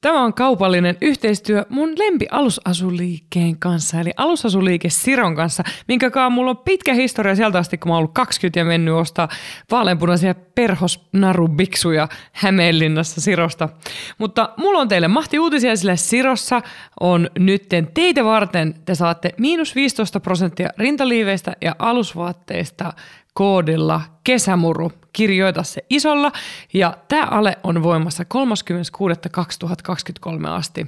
Tämä on kaupallinen yhteistyö mun lempi-alusasuliikkeen kanssa, eli alusasuliike Siron kanssa, minkä kanssa mulla on pitkä historia sieltä asti, kun mä oon ollut 20 ja mennyt ostaa vaaleanpunaisia perhosnarubiksuja Hämeenlinnassa Sirosta. Mutta mulla on teille mahti uutisia, sillä Sirossa on nytten teitä varten, te saatte miinus 15 prosenttia rintaliiveistä ja alusvaatteista koodilla kesämuru. Kirjoita se isolla ja tämä ale on voimassa 30.6.2023 asti.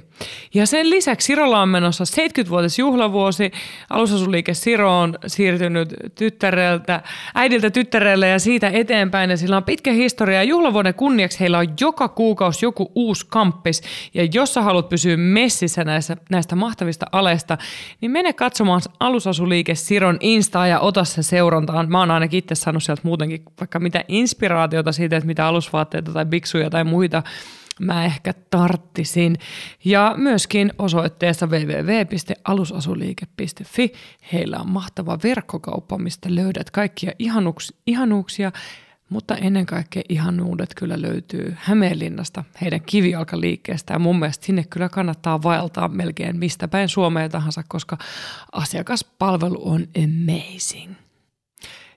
Ja sen lisäksi Sirolla on menossa 70-vuotis juhlavuosi. Alusasuliike Siro on siirtynyt tyttäreltä, äidiltä tyttärelle ja siitä eteenpäin. Ja sillä on pitkä historia. Juhlavuoden kunniaksi heillä on joka kuukausi joku uusi kamppis. Ja jos sä haluat pysyä messissä näistä, näistä mahtavista aleista, niin mene katsomaan Alusasuliike Siron Instaa ja ota se seurantaan. Mä oon ainakin itse saanut sieltä muutenkin vaikka mitä inspiraatiota siitä, että mitä alusvaatteita tai biksuja tai muita mä ehkä tarttisin. Ja myöskin osoitteessa www.alusasuliike.fi heillä on mahtava verkkokauppa, mistä löydät kaikkia ihanuks, ihanuuksia, mutta ennen kaikkea ihanuudet kyllä löytyy Hämeenlinnasta, heidän kivijalkaliikkeestä. Ja mun mielestä sinne kyllä kannattaa vaeltaa melkein mistä päin Suomea tahansa, koska asiakaspalvelu on amazing.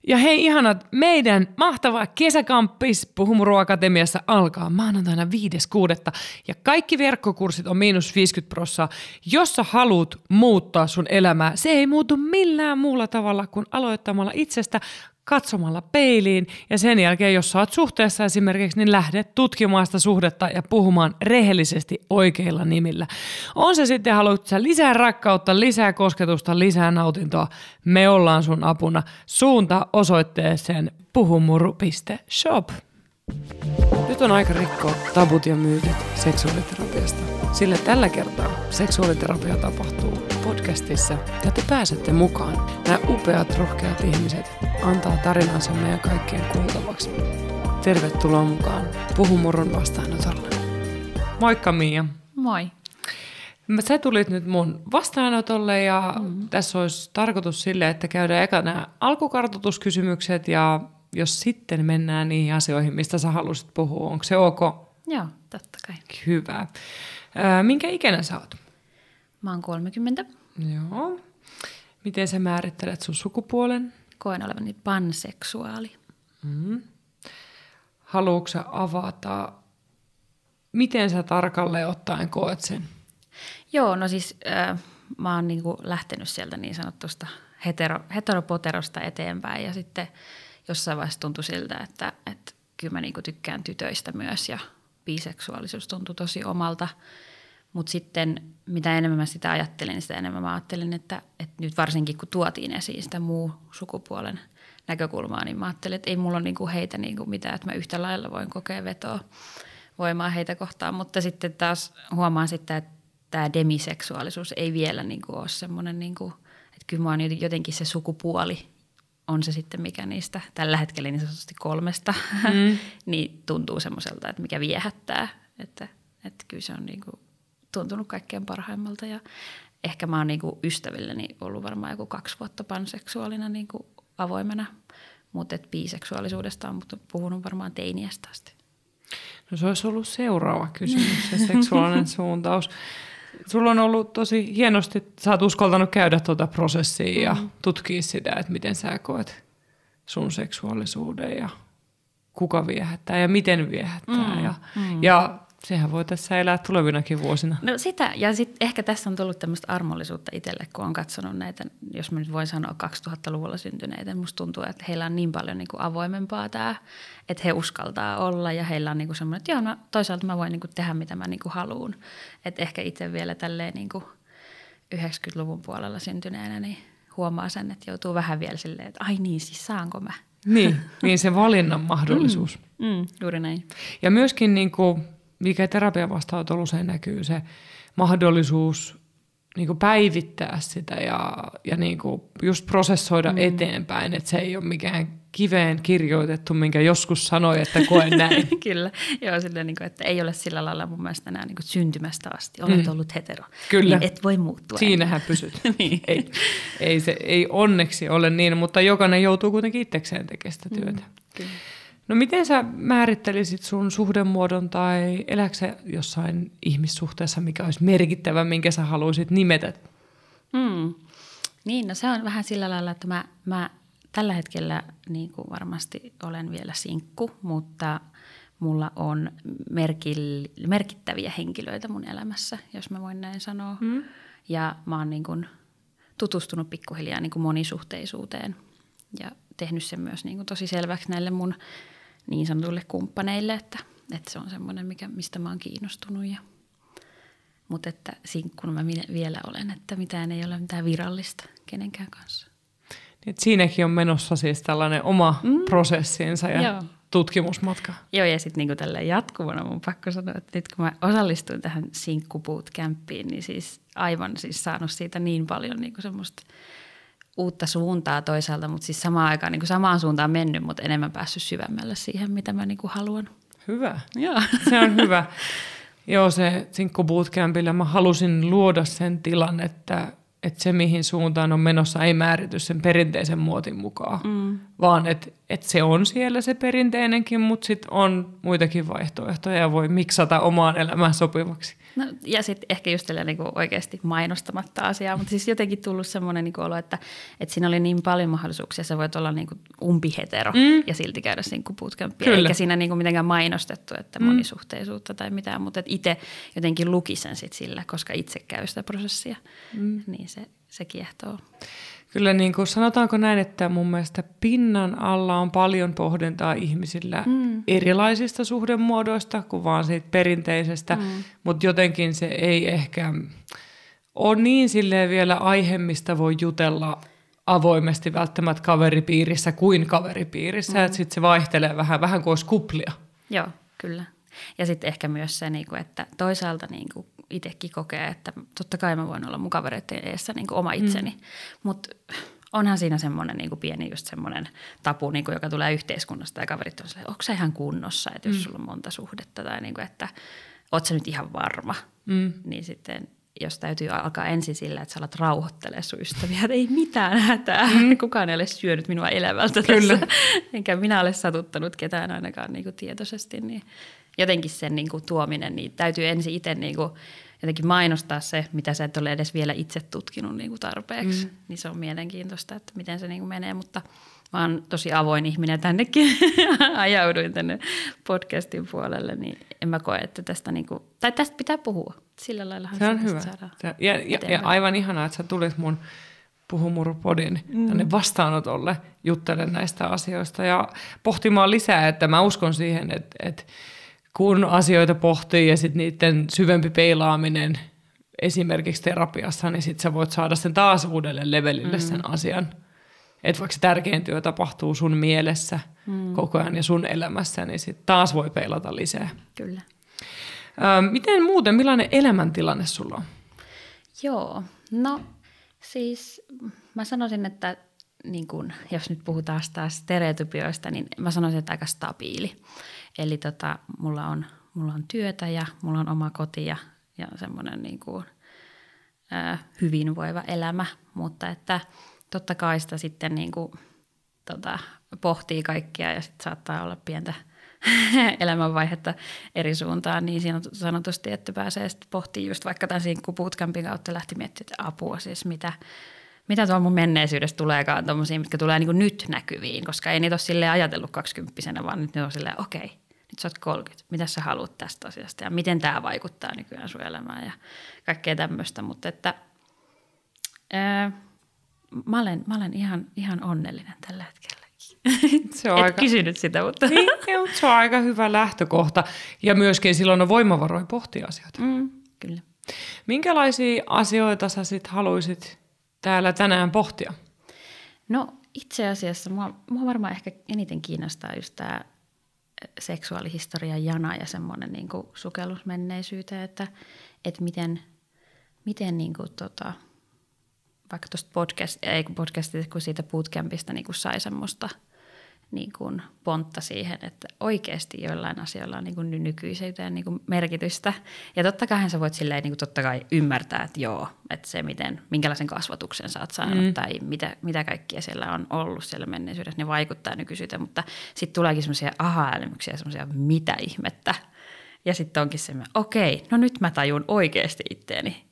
Ja hei ihanat, meidän mahtava kesäkamppis Puhumuru Akatemiassa alkaa maanantaina 5.6. Ja kaikki verkkokurssit on miinus 50 prossaa. Jos sä haluat muuttaa sun elämää, se ei muutu millään muulla tavalla kuin aloittamalla itsestä katsomalla peiliin ja sen jälkeen, jos oot suhteessa esimerkiksi, niin lähdet tutkimaan sitä suhdetta ja puhumaan rehellisesti oikeilla nimillä. On se sitten, haluat sä lisää rakkautta, lisää kosketusta, lisää nautintoa, me ollaan sun apuna. Suunta osoitteeseen puhumuru.shop. Nyt on aika rikkoa tabut ja myytit seksuaaliterapiasta, sillä tällä kertaa seksuaaliterapia tapahtuu podcastissa ja te pääsette mukaan. Nämä upeat, rohkeat ihmiset antaa tarinansa meidän kaikkien kuultavaksi. Tervetuloa mukaan Puhumurron vastaanotolle. Moikka Mia. Moi. Sä tulit nyt mun vastaanotolle ja mm. tässä olisi tarkoitus sille, että käydään eka nämä alkukartoituskysymykset ja jos sitten mennään niihin asioihin, mistä sä halusit puhua. Onko se ok? Joo, totta kai. Hyvä. Minkä ikäinen sä oot? Mä oon 30. Joo. Miten sä määrittelet sun sukupuolen? Koen olevani panseksuaali. Mm. Haluatko sä avata, miten sä tarkalleen ottaen koet sen? Joo, no siis äh, mä oon niinku lähtenyt sieltä niin sanotusta hetero, heteropoterosta eteenpäin ja sitten jossain vaiheessa tuntui siltä, että, että kyllä mä niinku tykkään tytöistä myös ja biseksuaalisuus tuntui tosi omalta – mutta sitten mitä enemmän mä sitä ajattelin, sitä enemmän mä ajattelin, että, että nyt varsinkin kun tuotiin esiin sitä muu sukupuolen näkökulmaa, niin mä ajattelin, että ei mulla ole niinku heitä niinku mitään, että mä yhtä lailla voin kokea vetoa voimaa heitä kohtaan. Mutta sitten taas huomaan sitten, että tämä demiseksuaalisuus ei vielä niinku ole semmoinen, niinku, että kyllä mä oon jotenkin se sukupuoli, on se sitten mikä niistä tällä hetkellä niin sanotusti kolmesta, mm. niin tuntuu semmoiselta, että mikä viehättää. Että, että kyllä se on niinku tuntunut kaikkein parhaimmalta ja ehkä mä oon niinku ystävilleni ollut varmaan joku kaksi vuotta panseksuaalina niinku avoimena, mutta et biseksuaalisuudesta on puhunut varmaan teiniästä asti. No se olisi ollut seuraava kysymys, se seksuaalinen suuntaus. Sulla on ollut tosi hienosti, sä oot uskaltanut käydä tuota prosessia ja mm. tutkia sitä, että miten sä koet sun seksuaalisuuden ja kuka viehättää ja miten viehättää. Mm. Ja, mm. ja sehän voi tässä elää tulevinakin vuosina. No sitä, ja sitten ehkä tässä on tullut tämmöistä armollisuutta itselle, kun on katsonut näitä, jos mä nyt voin sanoa 2000-luvulla syntyneitä. Musta tuntuu, että heillä on niin paljon niin kuin avoimempaa tämä, että he uskaltaa olla ja heillä on niin kuin semmoinen, että joo, no, toisaalta mä voin niin kuin tehdä mitä mä niin kuin haluan. Että ehkä itse vielä tälleen niin kuin 90-luvun puolella syntyneenä, niin huomaa sen, että joutuu vähän vielä silleen, että ai niin, siis saanko mä? Niin, niin se valinnan mahdollisuus. Mm, mm, juuri näin. Ja myöskin niin kuin mikä terapian vastaanotolla usein näkyy, se mahdollisuus niin kuin päivittää sitä ja, ja niin kuin just prosessoida mm. eteenpäin, että se ei ole mikään kiveen kirjoitettu, minkä joskus sanoi, että koen näin. Kyllä, joo, silleen, niin kuin, että ei ole sillä lailla mun mielestä enää niin kuin syntymästä asti. Olet mm. ollut hetero, Kyllä. niin et voi muuttua. Siinähän enää. pysyt. niin. ei, ei, se, ei onneksi ole niin, mutta jokainen joutuu kuitenkin itsekseen tekemään sitä työtä. Mm. Kyllä. No miten sä määrittelisit sun suhdemuodon tai eläksä jossain ihmissuhteessa, mikä olisi merkittävä, minkä sä haluaisit nimetä? Hmm. Niin, no se on vähän sillä lailla, että mä, mä tällä hetkellä niin kuin varmasti olen vielä sinkku, mutta mulla on merkill, merkittäviä henkilöitä mun elämässä, jos mä voin näin sanoa. Hmm. Ja mä oon niin kuin tutustunut pikkuhiljaa niin kuin monisuhteisuuteen ja tehnyt sen myös niin kuin tosi selväksi näille mun niin sanotuille kumppaneille, että, että se on semmoinen, mikä, mistä mä oon kiinnostunut. Ja, mutta että sinkkuna mä vielä olen, että mitään ei ole mitään virallista kenenkään kanssa. Niin, et siinäkin on menossa siis tällainen oma mm. prosessinsa ja Joo. tutkimusmatka. Joo, ja sitten niinku tällä jatkuvana mun pakko sanoa, että nyt kun mä osallistuin tähän sinkkupuut-kämppiin, niin siis aivan siis saanut siitä niin paljon niinku semmoista uutta suuntaa toisaalta, mutta siis samaan aikaan niin kuin samaan suuntaan mennyt, mutta enemmän päässyt syvemmälle siihen, mitä mä niin kuin haluan. Hyvä. Joo. Se on hyvä. Joo, se Sinkku Bootcampilla mä halusin luoda sen tilan, että, että se mihin suuntaan on menossa ei määrity sen perinteisen muotin mukaan, mm. vaan että, että se on siellä se perinteinenkin, mutta sitten on muitakin vaihtoehtoja ja voi miksata omaan elämään sopivaksi. No, ja sitten ehkä just niin kuin oikeasti mainostamatta asiaa, mutta siis jotenkin tullut semmoinen niin olo, että, että siinä oli niin paljon mahdollisuuksia. Sä voit olla niin kuin umpihetero mm. ja silti käydä sinkkupuutkämppiä. Eikä siinä niin kuin mitenkään mainostettu, että mm. monisuhteisuutta tai mitään, mutta itse jotenkin luki sen sit sillä, koska itse käy sitä prosessia. Mm. Niin se, se kiehtoo. Kyllä niin kuin sanotaanko näin, että mun mielestä pinnan alla on paljon pohdintaa ihmisillä mm. erilaisista suhdemuodoista kuin vaan siitä perinteisestä, mm. mutta jotenkin se ei ehkä ole niin silleen vielä aihe, mistä voi jutella avoimesti välttämättä kaveripiirissä kuin kaveripiirissä, mm. että sitten se vaihtelee vähän, vähän kuin olisi kuplia. Joo, kyllä. Ja sitten ehkä myös se, niinku, että toisaalta niinku itsekin kokee, että totta kai mä voin olla mun kavereiden edessä niin kuin oma mm. itseni, mm. mutta onhan siinä semmoinen niin pieni just semmoinen tapu, niin kuin, joka tulee yhteiskunnasta ja kaverit on silleen, onko ihan kunnossa, että jos mm. sulla on monta suhdetta tai niin kuin, että oot sä nyt ihan varma, mm. niin sitten jos täytyy alkaa ensin sillä, että sä alat rauhoittelee sun ystäviä, että ei mitään hätää, mm. kukaan ei ole syönyt minua elävältä Kyllä. tässä, enkä minä ole satuttanut ketään ainakaan niin kuin tietoisesti, niin jotenkin sen niin kuin tuominen, niin täytyy ensin itse niin kuin jotenkin mainostaa se, mitä sä et ole edes vielä itse tutkinut niin kuin tarpeeksi. Mm. Niin se on mielenkiintoista, että miten se niin kuin menee, mutta mä oon tosi avoin ihminen tännekin. Ajauduin tänne podcastin puolelle, niin en mä koe, että tästä, niin kuin, tai tästä pitää puhua. Sillä lailla se on hyvä. Se, ja, ja, ja, aivan ihanaa, että sä tulit mun Puhumurupodin mm. tänne vastaanotolle juttelen näistä asioista ja pohtimaan lisää, että mä uskon siihen, että, että kun asioita pohtii ja sitten niiden syvempi peilaaminen esimerkiksi terapiassa, niin sitten sä voit saada sen taas uudelle levelille mm. sen asian. Että vaikka se tärkein työ tapahtuu sun mielessä mm. koko ajan ja sun elämässä, niin sitten taas voi peilata lisää. Kyllä. Ö, miten muuten, millainen elämäntilanne sulla on? Joo, no siis mä sanoisin, että niin kun, jos nyt puhutaan taas stereotypioista, niin mä sanoisin, että aika stabiili. Eli tota, mulla, on, mulla on työtä ja mulla on oma koti ja, ja semmoinen niin kuin, ää, hyvinvoiva elämä, mutta että totta kai sitä sitten niin kuin, tota, pohtii kaikkia ja sitten saattaa olla pientä elämänvaihetta eri suuntaan, niin siinä sanotusti, että pääsee sitten pohtimaan just vaikka tämän sinkkupuutkampin kautta lähti miettimään, että apua siis mitä, mitä tuolla mun menneisyydestä tuleekaan tuommoisia, mitkä tulee niin nyt näkyviin, koska ei niitä ole silleen ajatellut kaksikymppisenä, vaan nyt ne on silleen, okei, okay, nyt sä oot 30, mitä sä haluat tästä asiasta ja miten tämä vaikuttaa nykyään sun elämään ja kaikkea tämmöistä, mutta että ää, mä, olen, mä olen ihan, ihan onnellinen tällä hetkellä. Se on Et aika... kysynyt sitä, mutta... Niin, se on aika hyvä lähtökohta. Ja myöskin silloin on voimavaroja pohtia asioita. Mm, kyllä. Minkälaisia asioita sä sit haluaisit täällä tänään pohtia? No itse asiassa mua, mua varmaan ehkä eniten kiinnostaa just tämä seksuaalihistorian jana ja semmoinen niin kuin sukellus menneisyyteen, että, että miten, miten niin kuin tota, vaikka tuosta podcast, ei podcastista, kun siitä bootcampista niin kuin sai semmoista niin kuin pontta siihen, että oikeasti joillain asioilla on niin kuin nykyisyyteen niin kuin merkitystä. Ja totta kai sä voit silleen niin kuin totta kai ymmärtää, että joo, että se miten, minkälaisen kasvatuksen sä oot saanut mm. tai mitä, mitä kaikkia siellä on ollut siellä menneisyydessä, ne vaikuttaa nykyisyyteen, mutta sitten tuleekin semmoisia aha-älymuksiä, semmoisia mitä ihmettä. Ja sitten onkin semmoinen, okei, no nyt mä tajun oikeasti itteeni,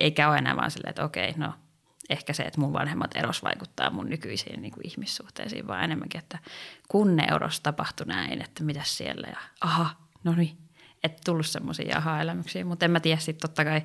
eikä ole enää vaan silleen, että okei, no ehkä se, että mun vanhemmat eros vaikuttaa mun nykyisiin niin kuin ihmissuhteisiin, vaan enemmänkin, että kun ne eros tapahtui näin, että mitä siellä ja aha, no niin, että tullut semmoisia aha-elämyksiä, mutta en mä tiedä sitten totta kai,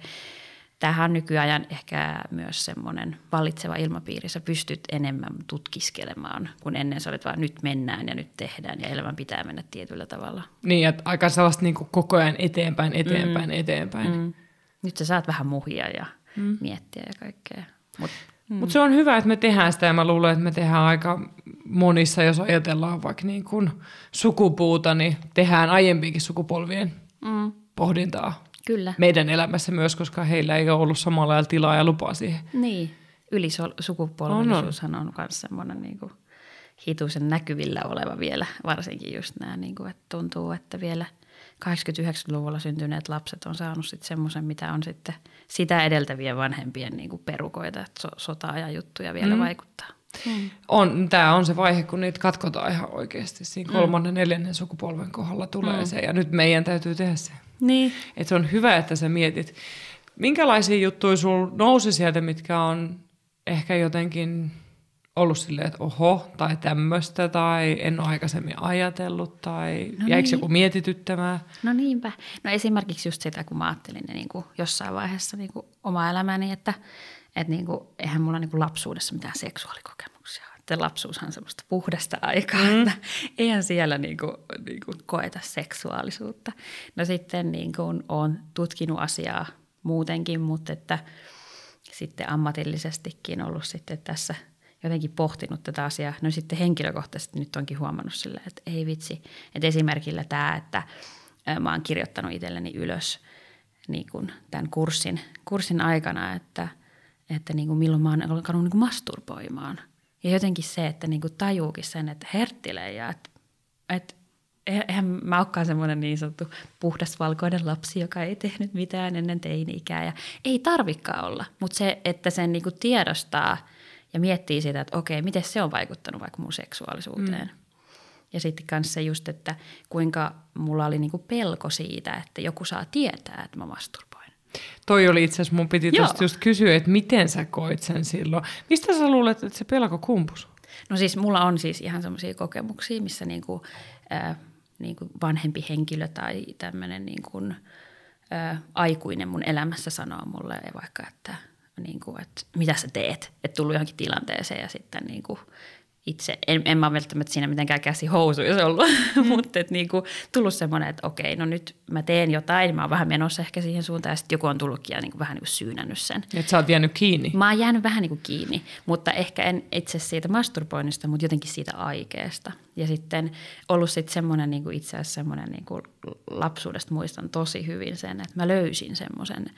tähän nykyajan ehkä myös semmoinen vallitseva ilmapiiri, sä pystyt enemmän tutkiskelemaan, kun ennen sä olet vaan nyt mennään ja nyt tehdään ja elämän pitää mennä tietyllä tavalla. Niin, että aika sellaista niin kuin koko ajan eteenpäin, eteenpäin, mm. eteenpäin. Mm. Nyt sä saat vähän muhia ja mm. miettiä ja kaikkea. Mutta mm. Mut se on hyvä, että me tehdään sitä ja mä luulen, että me tehdään aika monissa, jos ajatellaan vaikka niin kuin sukupuuta, niin tehdään aiempiinkin sukupolvien mm. pohdintaa. Kyllä. Meidän elämässä myös, koska heillä ei ole ollut samalla lailla tilaa ja lupaa siihen. Niin, ylisukupolvillisuushan on, on myös semmoinen niin kuin hituisen näkyvillä oleva vielä, varsinkin just nämä, niin kuin, että tuntuu, että vielä – 80-90-luvulla syntyneet lapset on saanut sitten semmoisen, mitä on sitten sitä edeltävien vanhempien niin kuin perukoita, että so, sota ja juttuja vielä mm. vaikuttaa. Mm. On, tämä on se vaihe, kun niitä katkotaan ihan oikeasti. Siinä mm. kolmannen, mm. neljännen sukupolven kohdalla tulee mm. se, ja nyt meidän täytyy tehdä se. Niin. Et se on hyvä, että sä mietit, minkälaisia juttuja sul nousi sieltä, mitkä on ehkä jotenkin ollut silleen, että oho, tai tämmöistä, tai en ole aikaisemmin ajatellut, tai no jäikö niin. joku mietityttämään? No niinpä. No esimerkiksi just sitä, kun mä ajattelin niin kuin jossain vaiheessa niin kuin omaa elämäni, että, että niin kuin, eihän mulla niin kuin lapsuudessa mitään seksuaalikokemuksia. Että lapsuushan on semmoista puhdasta aikaa, mm. että eihän siellä niin kuin, niin kuin koeta seksuaalisuutta. No sitten niin kuin olen tutkinut asiaa muutenkin, mutta että sitten ammatillisestikin ollut sitten tässä – jotenkin pohtinut tätä asiaa. No sitten henkilökohtaisesti nyt onkin huomannut sillä, että ei vitsi. Että esimerkillä tämä, että mä oon kirjoittanut itselleni ylös niin kuin tämän kurssin, kurssin aikana, että, että niin kuin milloin mä oon alkanut niin kuin masturboimaan. Ja jotenkin se, että niin kuin tajuukin sen, että herttilee ja että, että eihän mä olekaan semmoinen niin sanottu puhdasvalkoinen lapsi, joka ei tehnyt mitään ennen teini-ikää. Ja ei tarvikaan olla, mutta se, että sen niin kuin tiedostaa – ja miettii sitä, että okei, miten se on vaikuttanut vaikka mun seksuaalisuuteen. Mm. Ja sitten kanssa just, että kuinka mulla oli niinku pelko siitä, että joku saa tietää, että mä masturboin. Toi oli itse asiassa, mun piti tuosta just kysyä, että miten sä koit sen silloin. Mistä sä luulet, että se pelko kumpus? No siis mulla on siis ihan semmoisia kokemuksia, missä niinku, äh, niinku vanhempi henkilö tai tämmöinen niinku, äh, aikuinen mun elämässä sanoo mulle vaikka, että – niin kuin, että mitä sä teet, että tullut johonkin tilanteeseen ja sitten niin kuin itse, en, en mä välttämättä siinä mitenkään käsi housuissa ollut, mm. mutta että niin kuin, tullut semmoinen, että okei, no nyt mä teen jotain, mä oon vähän menossa ehkä siihen suuntaan ja sitten joku on tullutkin ja niin kuin, vähän niin kuin syynännyt sen. Että sä oot jäänyt kiinni? Mä oon jäänyt vähän niin kuin kiinni, mutta ehkä en itse siitä masturboinnista, mutta jotenkin siitä aikeesta. Ja sitten ollut sitten semmoinen niin kuin itse asiassa semmoinen niin kuin lapsuudesta muistan tosi hyvin sen, että mä löysin semmoisen –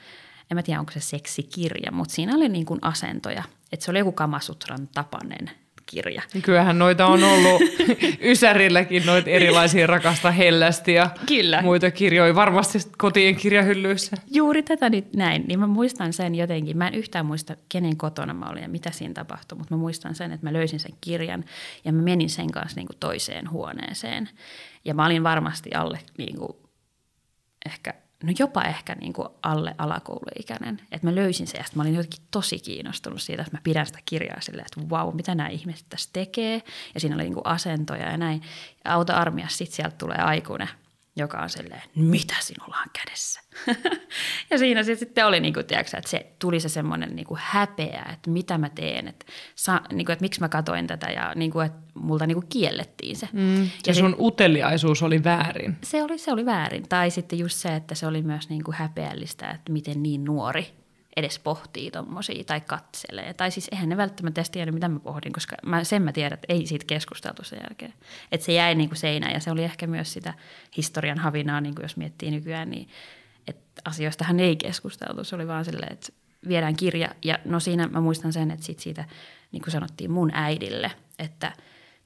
en mä tiedä onko se seksikirja, mutta siinä oli niin kuin asentoja. Että se oli joku Kamasutran tapainen kirja. Niin kyllähän noita on ollut Ysärilläkin noita erilaisia rakasta hellästi ja Kyllä. muita kirjoja varmasti kotien kirjahyllyissä. Juuri tätä nyt näin, niin mä muistan sen jotenkin. Mä en yhtään muista, kenen kotona mä olin ja mitä siinä tapahtui, mutta mä muistan sen, että mä löysin sen kirjan ja mä menin sen kanssa niin kuin toiseen huoneeseen. Ja mä olin varmasti alle niin kuin ehkä – no jopa ehkä niin kuin alle alakouluikäinen. Että mä löysin se ja mä olin jotenkin tosi kiinnostunut siitä, että mä pidän sitä kirjaa silleen, että vau, mitä nämä ihmiset tässä tekee. Ja siinä oli niin kuin asentoja ja näin. Ja auto-armiassa sitten sieltä tulee aikuinen – joka on silleen, mitä sinulla on kädessä? ja siinä se sitten oli, niin kuin, tiedätkö, että se tuli se semmoinen niin kuin häpeä, että mitä mä teen, että, sa, niin kuin, että miksi mä katoin tätä ja niin kuin, että multa niin kuin kiellettiin se. Mm. Ja, ja sun sit, uteliaisuus oli väärin. Se oli, se oli väärin. Tai sitten just se, että se oli myös niin kuin häpeällistä, että miten niin nuori edes pohtii tommosia tai katselee. Tai siis eihän ne välttämättä edes tiedä, mitä mä pohdin, koska mä, sen mä tiedän, että ei siitä keskusteltu sen jälkeen. Että se jäi niin kuin seinään ja se oli ehkä myös sitä historian havinaa, niin kuin jos miettii nykyään, niin että asioistahan ei keskusteltu. Se oli vaan silleen, että viedään kirja ja no siinä mä muistan sen, että sit siitä niin kuin sanottiin mun äidille, että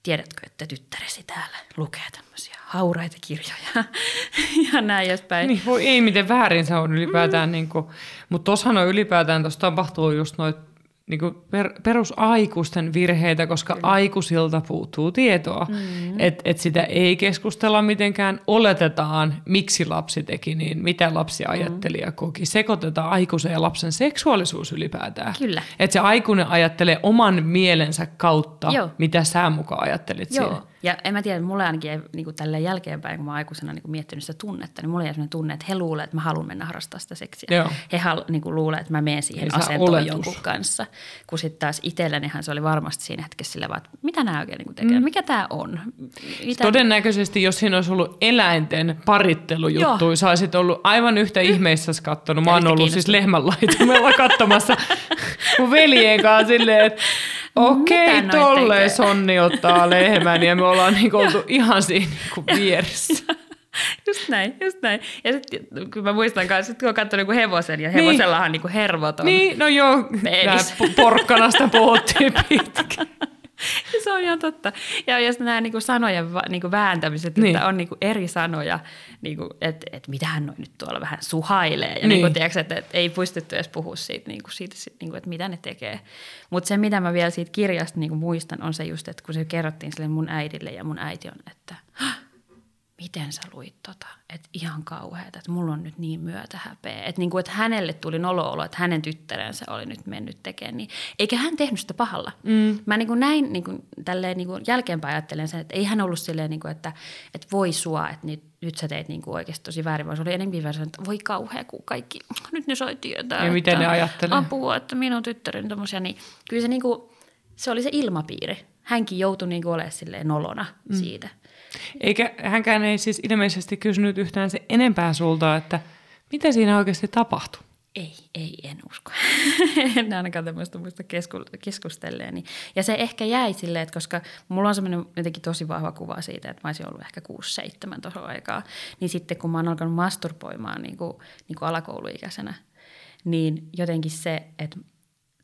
tiedätkö, että tyttäresi täällä lukee tämmöisiä hauraita kirjoja ja näin edespäin. Niin, voi ei miten väärin se on ylipäätään. Mm. Niin kuin, mutta tuossahan on ylipäätään, tuossa tapahtuu just noit niin kuin per, perusaikuisten virheitä, koska Kyllä. aikuisilta puuttuu tietoa. Mm. Että et sitä ei keskustella mitenkään, oletetaan, miksi lapsi teki niin, mitä lapsi ajatteli ja koki. Sekoitetaan aikuisen ja lapsen seksuaalisuus ylipäätään. Kyllä. Että se aikuinen ajattelee oman mielensä kautta, Joo. mitä sä mukaan ajattelit Joo. siinä. Ja en mä tiedä, mulle ainakin ei, niin kuin tällä jälkeenpäin, kun mä aikuisena niin kuin miettinyt sitä tunnetta, niin mulla ei sellainen tunne, että he luulevat, että mä haluan mennä harrastaa sitä seksiä. Joo. He hal, niin kuin luulee, että mä menen siihen Eli asentoon jonkun kanssa. Kun sitten taas itsellänihän se oli varmasti siinä hetkessä sillä vaan, että mitä nämä oikein niin tekee, mm. mikä tämä on. Mitä... Todennäköisesti, jos siinä olisi ollut eläinten parittelujuttu, sä olisit ollut aivan yhtä mm. ihmeissä kattonut. Mä oon ollut siis lehmänlaitumella katsomassa mun veljen kanssa silleen, että okei, okay, tolle Sonni ottaa lehmän ja me ollaan niinku oltu ihan siinä niinku vieressä. Just näin, just näin. Ja sitten kun mä muistan kanssa, että kun on katsonut niinku hevosen ja niin. hevosellahan niinku hervoton. Niin, no joo, porkkanasta puhuttiin pitkään. se on ihan totta. Ja jos nämä niin kuin sanojen niin kuin vääntämiset, niin. että on niin kuin eri sanoja, niin kuin, että, että mitä hän nyt tuolla vähän suhailee. Ja niin. Niin kuin, tiedätkö, että, että ei pystytty edes puhua siitä, niin kuin, siitä niin kuin, että mitä ne tekee. Mutta se, mitä mä vielä siitä kirjasta niin kuin muistan, on se just, että kun se kerrottiin sille mun äidille ja mun äiti on, että miten sä luit tota, että ihan kauheata, että mulla on nyt niin myötä häpeä. Että, niin kuin, että hänelle tuli olo että hänen tyttärensä oli nyt mennyt tekemään niin. Eikä hän tehnyt sitä pahalla. Mm. Mä niin kuin näin niin kuin, tälleen niin kuin jälkeenpäin ajattelen sen, että ei hän ollut silleen, niin kuin, että, että voi sua, että nyt, nyt sä teit niin kuin oikeasti tosi väärin, vaan se oli enemmän vähän että voi kauhea, kun kaikki, nyt ne sai tietää. Ja että miten ne ajattelee? Apua, että minun tyttäreni tommosia, niin kyllä se niin kuin, se oli se ilmapiiri. Hänkin joutui niin kuin olemaan silleen nolona mm. siitä. Eikä hänkään ei siis ilmeisesti kysynyt yhtään se enempää sulta, että mitä siinä oikeasti tapahtui? Ei, ei, en usko. en ainakaan tämmöistä muista keskustelleeni. Ja se ehkä jäi silleen, että koska mulla on semmoinen jotenkin tosi vahva kuva siitä, että mä olisin ollut ehkä 6-7 tuohon aikaa. Niin sitten kun mä oon alkanut masturboimaan niin kuin, niin kuin alakouluikäisenä, niin jotenkin se, että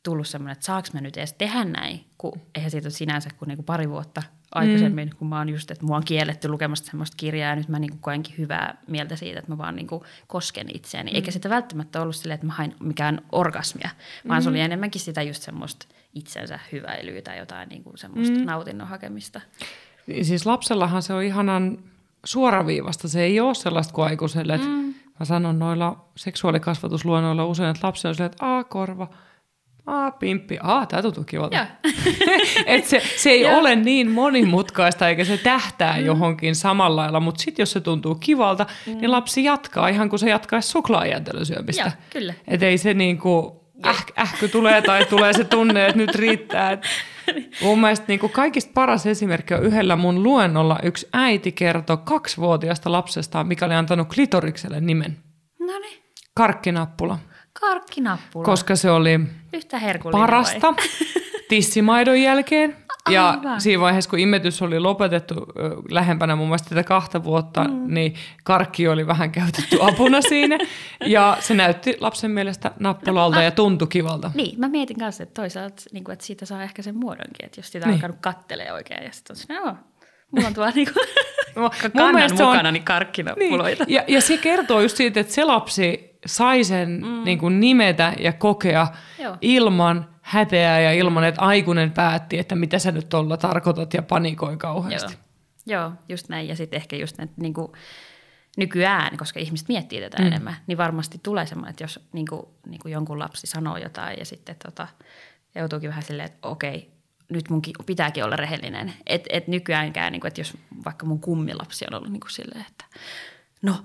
tullut semmoinen, että saaks mä nyt edes tehdä näin, kun eihän siitä ole sinänsä kuin niinku pari vuotta aikaisemmin, mm. kun mä oon just, että mua on kielletty lukemasta semmoista kirjaa ja nyt mä niinku koenkin hyvää mieltä siitä, että mä vaan niinku kosken itseäni. Mm. Eikä sitä välttämättä ollut silleen, että mä hain mikään orgasmia, vaan mm. se oli enemmänkin sitä just semmoista itsensä hyväilyä tai jotain niinku semmoista mm. nautinnon hakemista. Siis lapsellahan se on ihanan suoraviivasta. Se ei ole sellaista kuin aikuiselle. Mm. Mä sanon noilla seksuaalikasvatusluonnoilla usein, että lapsi on silleen, että a korva – Aa, pimppi. Aa, tää tuntuu kivalta. Et se, se ei ole niin monimutkaista eikä se tähtää mm. johonkin samalla lailla, mutta sitten jos se tuntuu kivalta, mm. niin lapsi jatkaa ihan kuin se jatkaisi suklaajäntelön syömistä. Joo, kyllä. Et ei se niin kuin äh, ähky tulee tai tulee se tunne, että nyt riittää. Et mun mielestä niin kuin kaikista paras esimerkki on yhdellä mun luennolla yksi äiti kertoi kaksivuotiaasta lapsesta, mikä oli antanut klitorikselle nimen. No niin. Karkkinappula. Karkkinappula. Koska se oli Yhtä parasta tissimaidon jälkeen. Ja Aivan. siinä vaiheessa, kun imetys oli lopetettu lähempänä mun mielestä tätä kahta vuotta, mm. niin karkki oli vähän käytetty apuna siinä. Ja se näytti lapsen mielestä nappulalta no, ja tuntui kivalta. Niin, mä mietin kanssa, että toisaalta, niin kuin, että siitä saa ehkä sen muodonkin, että jos sitä niin. alkanut kattelee oikein ja sitten on se, no, mulla on tuolla niinku kannan mukana on, niin karkkinappuloita. Niin. Ja, ja se kertoo just siitä, että se lapsi sai sen mm. niin kuin nimetä ja kokea Joo. ilman häpeää ja ilman, että aikuinen päätti, että mitä sä nyt tuolla tarkoitat ja panikoi kauheasti. Joo, Joo just näin. Ja sitten ehkä just että niin kuin nykyään, koska ihmiset miettii tätä mm. enemmän, niin varmasti tulee semmoinen, että jos niin kuin, niin kuin jonkun lapsi sanoo jotain ja sitten tota, joutuukin vähän silleen, että okei, nyt munkin pitääkin olla rehellinen. Että et nykyäänkään, niin kuin, että jos vaikka mun kummilapsi on ollut niin kuin silleen, että no,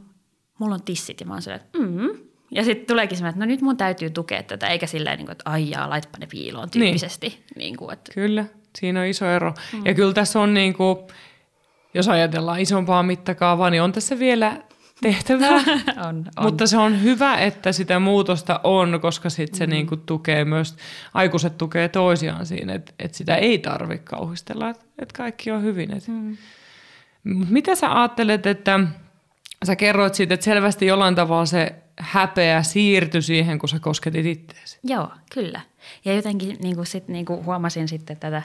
mulla on tissit ja mä oon silleen, että mm, ja sitten tuleekin semmoinen, että no nyt mun täytyy tukea tätä, eikä silleen, niin kuin, että aijaa, laitpa ne piiloon niin. tyyppisesti. Niin. Niin kuin, että... Kyllä, siinä on iso ero. Mm. Ja kyllä tässä on, niin kuin, jos ajatellaan isompaa mittakaavaa, niin on tässä vielä tehtävää. on, on. Mutta se on hyvä, että sitä muutosta on, koska sitten se mm. niin kuin tukee myös, aikuiset tukee toisiaan siinä, että, että sitä ei tarvitse kauhistella, että, että kaikki on hyvin. Että. Mm. Mitä sä ajattelet, että sä kerroit siitä, että selvästi jollain tavalla se häpeä siirtyi siihen, kun sä kosketit itseäsi. Joo, kyllä. Ja jotenkin niin kuin sit, niin kuin huomasin sitten tätä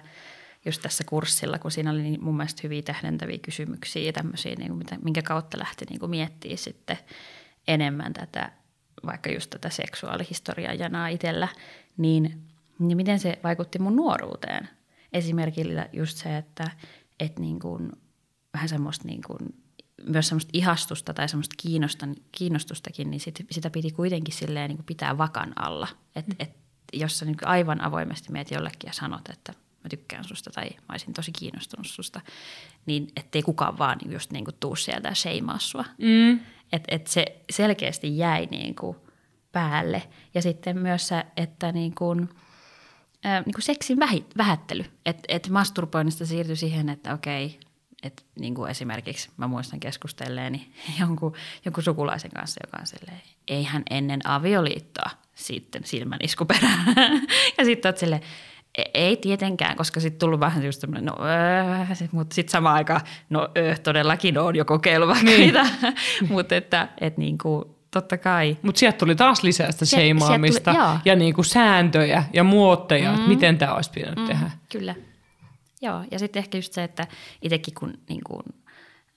just tässä kurssilla, kun siinä oli niin mun mielestä hyviä tähdentäviä kysymyksiä ja tämmöisiä, niin kuin, minkä kautta lähti niin kuin miettimään sitten enemmän tätä, vaikka just tätä seksuaalihistoriaa janaa itsellä, niin, niin miten se vaikutti mun nuoruuteen. Esimerkillä just se, että, että niin kuin, vähän semmoista niin kuin, myös semmoista ihastusta tai semmoista kiinnostustakin, niin sit, sitä piti kuitenkin silleen niin kuin pitää vakan alla. Että mm. et, jos sä niin aivan avoimesti meet jollekin ja sanot, että mä tykkään susta tai mä olisin tosi kiinnostunut susta, niin ettei kukaan vaan just niin kuin tuu sieltä ja seimaa sua. Mm. Että et se selkeästi jäi niin kuin päälle. Ja sitten myös se, että niin kuin, äh, niin kuin seksin vähättely. Että et masturboinnista siirtyi siihen, että okei, että niin kuin esimerkiksi mä muistan keskustelleeni jonkun, jonkun sukulaisen kanssa, joka on silleen, eihän ennen avioliittoa sitten silmän iskuperään. ja sitten oot silleen, e, ei tietenkään, koska sitten tullut vähän just semmoinen, no öö, mutta sitten samaan aikaan, no öö, todellakin on jo kokeillut vaikka niin. mitä. mutta että et niin kuin, totta kai. Mutta sieltä tuli taas lisää sitä seimaamista tuli, ja niin kuin sääntöjä ja muotteja, mm. että miten tämä olisi pitänyt mm, tehdä. Kyllä. Joo, ja sitten ehkä just se, että itsekin kun niin kuin,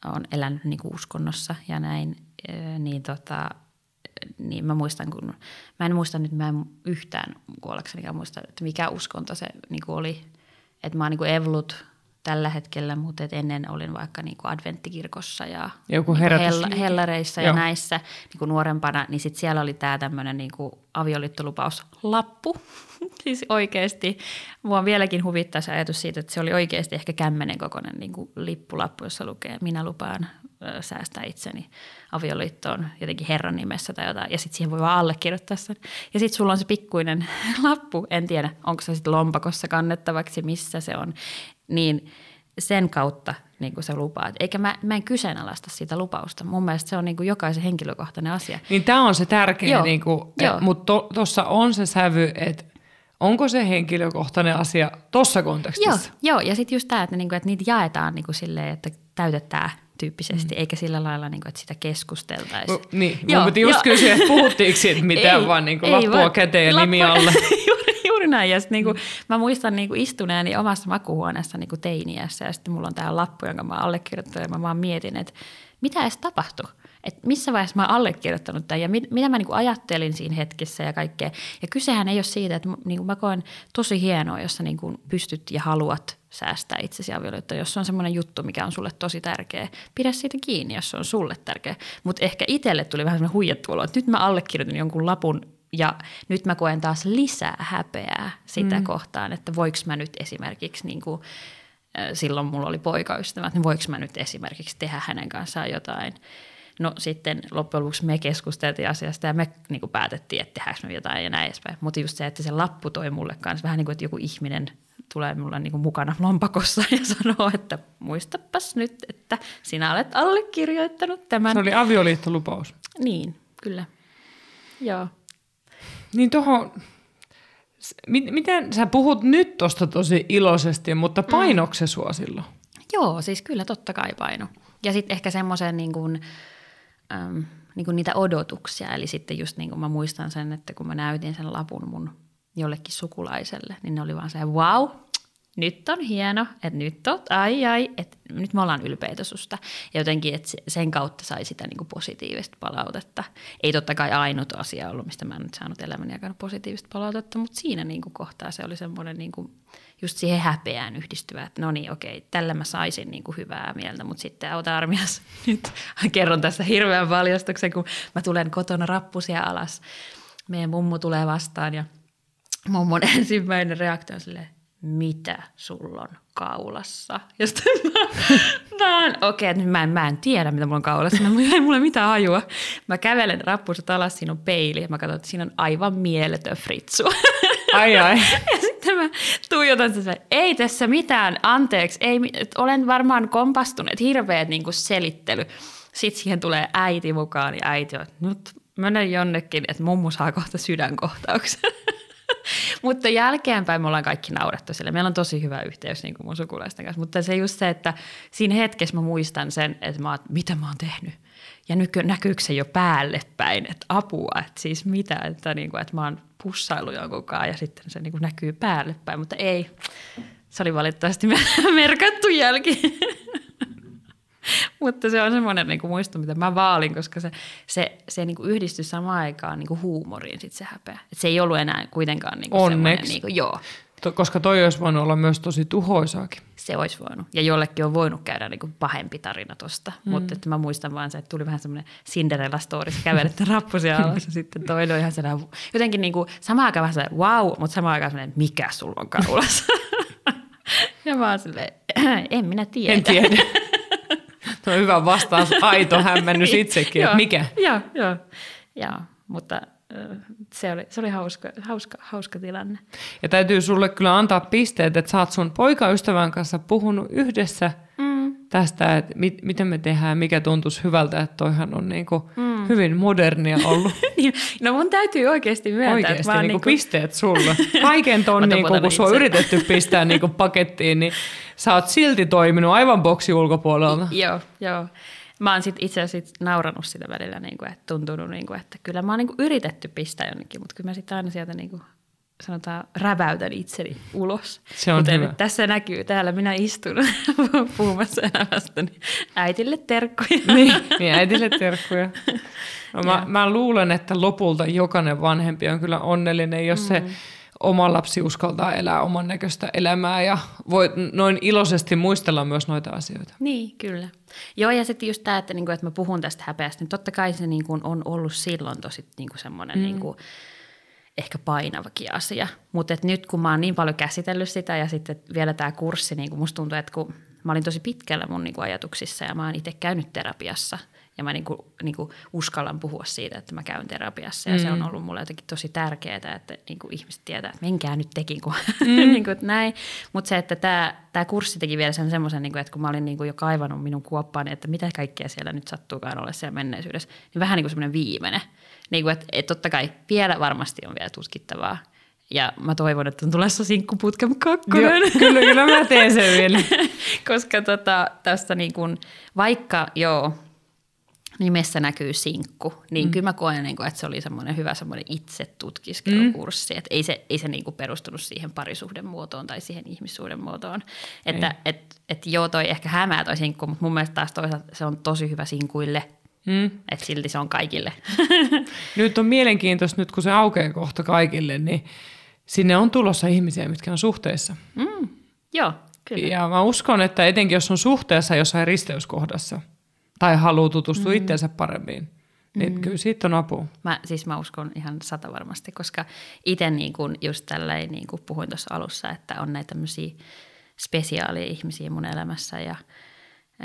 on elänyt niin kuin uskonnossa ja näin, niin, tota, niin mä muistan, kun mä en muista nyt, mä en yhtään kuollakseni muista, että mikä uskonto se niin kuin oli, että mä oon niin evlut tällä hetkellä, mutta et ennen olin vaikka niin kuin adventtikirkossa ja Joku niin hella, hellareissa Joo. ja näissä niin kuin nuorempana, niin sit siellä oli tämä tämmöinen niin avioliittolupauslappu. siis oikeasti, mua vieläkin huvittaa se ajatus siitä, että se oli oikeasti ehkä kämmenen kokoinen niin kuin lippulappu, jossa lukee minä lupaan säästää itseni avioliittoon jotenkin Herran nimessä tai jotain. Ja sitten siihen voi vaan allekirjoittaa sen. Ja sitten sulla on se pikkuinen lappu, en tiedä onko se sitten lompakossa kannettavaksi, missä se on niin sen kautta niin kuin sä lupaat. Eikä mä, mä en kyseenalaista sitä lupausta. Mun mielestä se on niin kuin jokaisen henkilökohtainen asia. Niin tämä on se tärkeä, niin mutta tuossa to, on se sävy, että onko se henkilökohtainen asia tuossa kontekstissa? Joo, joo. ja sitten just tämä, että, niinku, että niitä jaetaan niinku silleen, että täytetään tyyppisesti, mm. eikä sillä lailla, niin kuin, että sitä keskusteltaisiin. No, niin, joo, mä just kysyä, että puhuttiinko siitä mitään, ei, vaan niin kuin lappua vaan, käteen ja nimi alle. Juuri näin. Ja sitten niinku, mm. mä muistan niinku istuneeni omassa makuhuoneessa niinku teiniässä ja sitten mulla on tämä lappu, jonka mä allekirjoittanut ja mä vaan mietin, että mitä edes tapahtui. Että missä vaiheessa mä oon allekirjoittanut tämän ja mit, mitä mä niinku ajattelin siinä hetkessä ja kaikkea. Ja kysehän ei ole siitä, että niinku mä koen tosi hienoa, jos sä niinku pystyt ja haluat säästää itsesi avioliittoon, jos se on semmoinen juttu, mikä on sulle tosi tärkeä. Pidä siitä kiinni, jos se on sulle tärkeä. Mutta ehkä itselle tuli vähän semmoinen huijattu olo, että nyt mä allekirjoitin jonkun lapun, ja nyt mä koen taas lisää häpeää sitä mm. kohtaan, että voiko mä nyt esimerkiksi niin kuin, silloin mulla oli poikaystävä, että voiko mä nyt esimerkiksi tehdä hänen kanssaan jotain. No sitten loppujen lopuksi me keskusteltiin asiasta ja me niin kuin päätettiin, että tehdäänkö me jotain ja näin edespäin. Mutta just se, että se lappu toi mulle kanssa vähän niin kuin, että joku ihminen tulee mulle niin kuin mukana lompakossa ja sanoo, että muistapas nyt, että sinä olet allekirjoittanut tämän. Se oli avioliittolupaus. Niin, kyllä. Joo. Niin tuohon, miten sä puhut nyt tuosta tosi iloisesti, mutta painoiko se sua silloin? Joo, siis kyllä totta kai paino. Ja sitten ehkä semmoisen niin kuin, äm, niin kuin niitä odotuksia. Eli sitten just niin kuin mä muistan sen, että kun mä näytin sen lapun mun jollekin sukulaiselle, niin ne oli vaan se, wow, nyt on hieno, että nyt on, ai ai, että nyt me ollaan ylpeitä susta. Ja jotenkin, että sen kautta sai sitä niin kuin positiivista palautetta. Ei totta kai ainut asia ollut, mistä mä en nyt saanut elämäni aikana positiivista palautetta, mutta siinä niin kuin kohtaa se oli semmoinen niin kuin just siihen häpeään yhdistyvä, että no niin okei, tällä mä saisin niin kuin hyvää mieltä, mutta sitten auta armias, nyt kerron tässä hirveän paljastuksen, kun mä tulen kotona rappusia alas. Meidän mummu tulee vastaan ja mummon ensimmäinen reaktio on silleen, mitä sulla on kaulassa? Ja sitten mä, mä okei, okay, mä, en, mä en tiedä, mitä mulla on kaulassa. Mä, ei mulla mitään hajua. Mä kävelen rappuset alas, siinä on peili ja mä katson, että siinä on aivan mieletön fritsu. Ai ai. Ja sitten mä tuijotan sitä, ei tässä mitään, anteeksi, ei, olen varmaan kompastunut, hirveät niin kuin selittely. Sitten siihen tulee äiti mukaan ja äiti on, nyt menen jonnekin, että mummu saa kohta sydänkohtauksen. mutta jälkeenpäin me ollaan kaikki naurettu sille. Meillä on tosi hyvä yhteys niin kuin mun sukulaisten kanssa. Mutta se just se, että siinä hetkessä mä muistan sen, että mä oon, mitä mä oon tehnyt. Ja nyky, näkyykö se jo päälle päin, että apua, että siis mitä, että, niin kuin, että mä oon pussailu jonkun kanssa ja sitten se niin kuin näkyy päälle päin. Mutta ei, Se oli valitettavasti merkattu jälki. Mutta se on semmoinen niin muisto, mitä mä vaalin, koska se, se, se niin kuin yhdistyi samaan aikaan niin kuin huumoriin sit se häpeä. Et se ei ollut enää kuitenkaan niin kuin Onneksi. Niin kuin, joo. To, koska toi olisi voinut olla myös tosi tuhoisaakin. Se olisi voinut. Ja jollekin on voinut käydä niin kuin pahempi tarina tosta. Mm. Mutta että mä muistan vaan se, että tuli vähän semmoinen Cinderella story, kävelette rappusia alas ja sitten toinen on ihan sellainen, jotenkin niin kuin samaan aikaan vähän sellainen wow, mutta samaan aikaan sellainen, mikä sulla on kaulassa. ja mä oon silleen, en minä tiedä. En tiedä. On hyvä vastaus, aito hämmennys itsekin, että mikä? Joo, joo. joo. mutta se oli, se oli hauska, hauska, hauska tilanne. Ja täytyy sulle kyllä antaa pisteet, että sä oot sun poikaystävän kanssa puhunut yhdessä. Tästä, että mit, miten me tehdään, mikä tuntuisi hyvältä, että toihan on niinku mm. hyvin modernia ollut. Niin, no mun täytyy oikeasti myöntää. Oikeasti, että niinku, niinku pisteet sulle. Kaiken ton, niinku, kun sua on yritetty pistää niinku pakettiin, niin sä oot silti toiminut aivan boksi ulkopuolella. joo, joo mä oon sit itse asiassa nauranut sitä välillä, niin kuin, että tuntunut, niin kuin, että kyllä mä oon niin kuin yritetty pistää jonnekin, mutta kyllä mä sitten aina sieltä niin kuin, sanotaan räväytän itseni ulos. Se on Kuten hyvä. Tässä näkyy, täällä minä istun puhumassa elämästäni. Äitille terkkuja. niin, niin, äitille terkkuja. No, mä, mä luulen, että lopulta jokainen vanhempi on kyllä onnellinen, jos mm. se oma lapsi uskaltaa elää oman näköistä elämää ja voi noin iloisesti muistella myös noita asioita. Niin, kyllä. Joo, ja sitten just tämä, että, niinku, että mä puhun tästä häpeästä, niin totta kai se niinku, on ollut silloin tosi niinku, semmoinen mm. niinku, ehkä painavakin asia. Mutta nyt kun mä oon niin paljon käsitellyt sitä ja sitten vielä tämä kurssi, niin musta tuntuu, että kun mä olin tosi pitkällä mun niinku, ajatuksissa ja mä oon itse käynyt terapiassa – ja mä niinku, niinku uskallan puhua siitä, että mä käyn terapiassa ja mm. se on mm. ollut mulle jotenkin tosi tärkeää, että niinku ihmiset tietää, että menkää nyt tekin, kun mm. niinku, että näin. Mutta se, että tämä kurssi teki vielä sen semmoisen, niinku, että kun mä olin niinku jo kaivannut minun kuoppaani, että mitä kaikkea siellä nyt sattuukaan olla siellä menneisyydessä, niin vähän niin kuin semmoinen viimeinen. Niin kuin, että, että totta kai vielä varmasti on vielä tutkittavaa, ja mä toivon, että on tulossa sinkkuputkem kakkonen. Joo, kyllä, kyllä mä teen sen vielä. Koska tota, tästä niin kun, vaikka joo, nimessä näkyy sinkku, niin mm. kyllä mä koen, niin kuin, että se oli semmoinen hyvä semmoinen itse tutkiskelukurssi. Mm. Että ei se, ei se niin kuin perustunut siihen parisuhden muotoon tai siihen ihmissuuden muotoon. Että et, et joo, toi ehkä hämää toi sinkku, mutta mun mielestä taas toisaalta se on tosi hyvä sinkuille. Mm. Että silti se on kaikille. nyt on mielenkiintoista, nyt kun se aukeaa kohta kaikille, niin sinne on tulossa ihmisiä, mitkä on suhteessa. Mm. Joo, kyllä. Ja mä uskon, että etenkin jos on suhteessa jossain risteyskohdassa – tai haluaa tutustua mm. itseensä paremmin, niin mm. kyllä siitä on apu. Mä, siis mä uskon ihan sata varmasti, koska itse niin kuin just tälleen niin kuin puhuin tuossa alussa, että on näitä tämmöisiä spesiaalia ihmisiä mun elämässä ja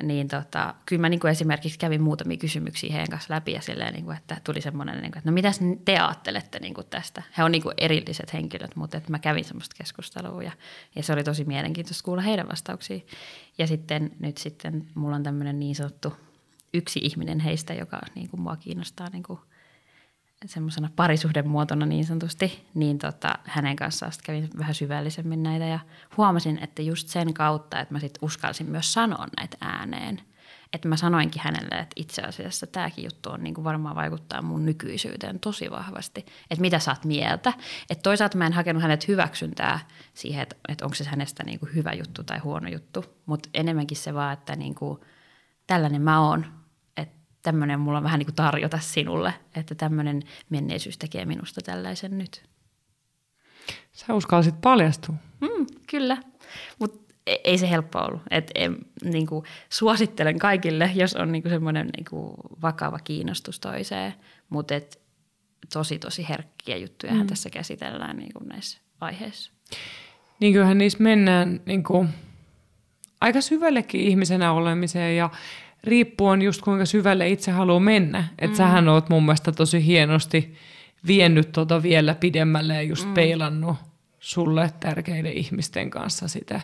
niin tota, kyllä mä niin kuin esimerkiksi kävin muutamia kysymyksiä heidän kanssa läpi ja silleen, niin kuin, että tuli semmoinen, niin kuin, että no mitä te ajattelette niin kuin tästä? He on niin kuin erilliset henkilöt, mutta että mä kävin semmoista keskustelua ja, ja se oli tosi mielenkiintoista kuulla heidän vastauksia. Ja sitten nyt sitten mulla on tämmöinen niin sanottu yksi ihminen heistä, joka niin kuin mua kiinnostaa niin kuin semmoisena parisuhdemuotona niin sanotusti, niin tota, hänen kanssaan kävin vähän syvällisemmin näitä ja huomasin, että just sen kautta, että mä sitten uskalsin myös sanoa näitä ääneen. Että mä sanoinkin hänelle, että itse asiassa tämäkin juttu on niin kuin varmaan vaikuttaa mun nykyisyyteen tosi vahvasti. Että mitä sä oot mieltä. Että toisaalta mä en hakenut hänet hyväksyntää siihen, että, että onko se hänestä niin kuin hyvä juttu tai huono juttu. Mutta enemmänkin se vaan, että niin kuin, tällainen mä oon tämmöinen mulla on vähän niin kuin tarjota sinulle, että tämmöinen menneisyys tekee minusta tällaisen nyt. Sä uskalsit paljastua. Mm, kyllä, mutta e, ei se helppo ollut. Et, en, niin kuin, suosittelen kaikille, jos on niin kuin semmoinen niin kuin vakava kiinnostus toiseen, mutta et, tosi tosi herkkiä juttuja mm. tässä käsitellään niin kuin näissä aiheissa. Niin kyllähän niissä mennään niin kuin, aika syvällekin ihmisenä olemiseen ja riippuen just kuinka syvälle itse haluaa mennä. Että mm. sähän oot mun mielestä tosi hienosti viennyt tuota vielä pidemmälle ja just mm. peilannut sulle tärkeiden ihmisten kanssa sitä.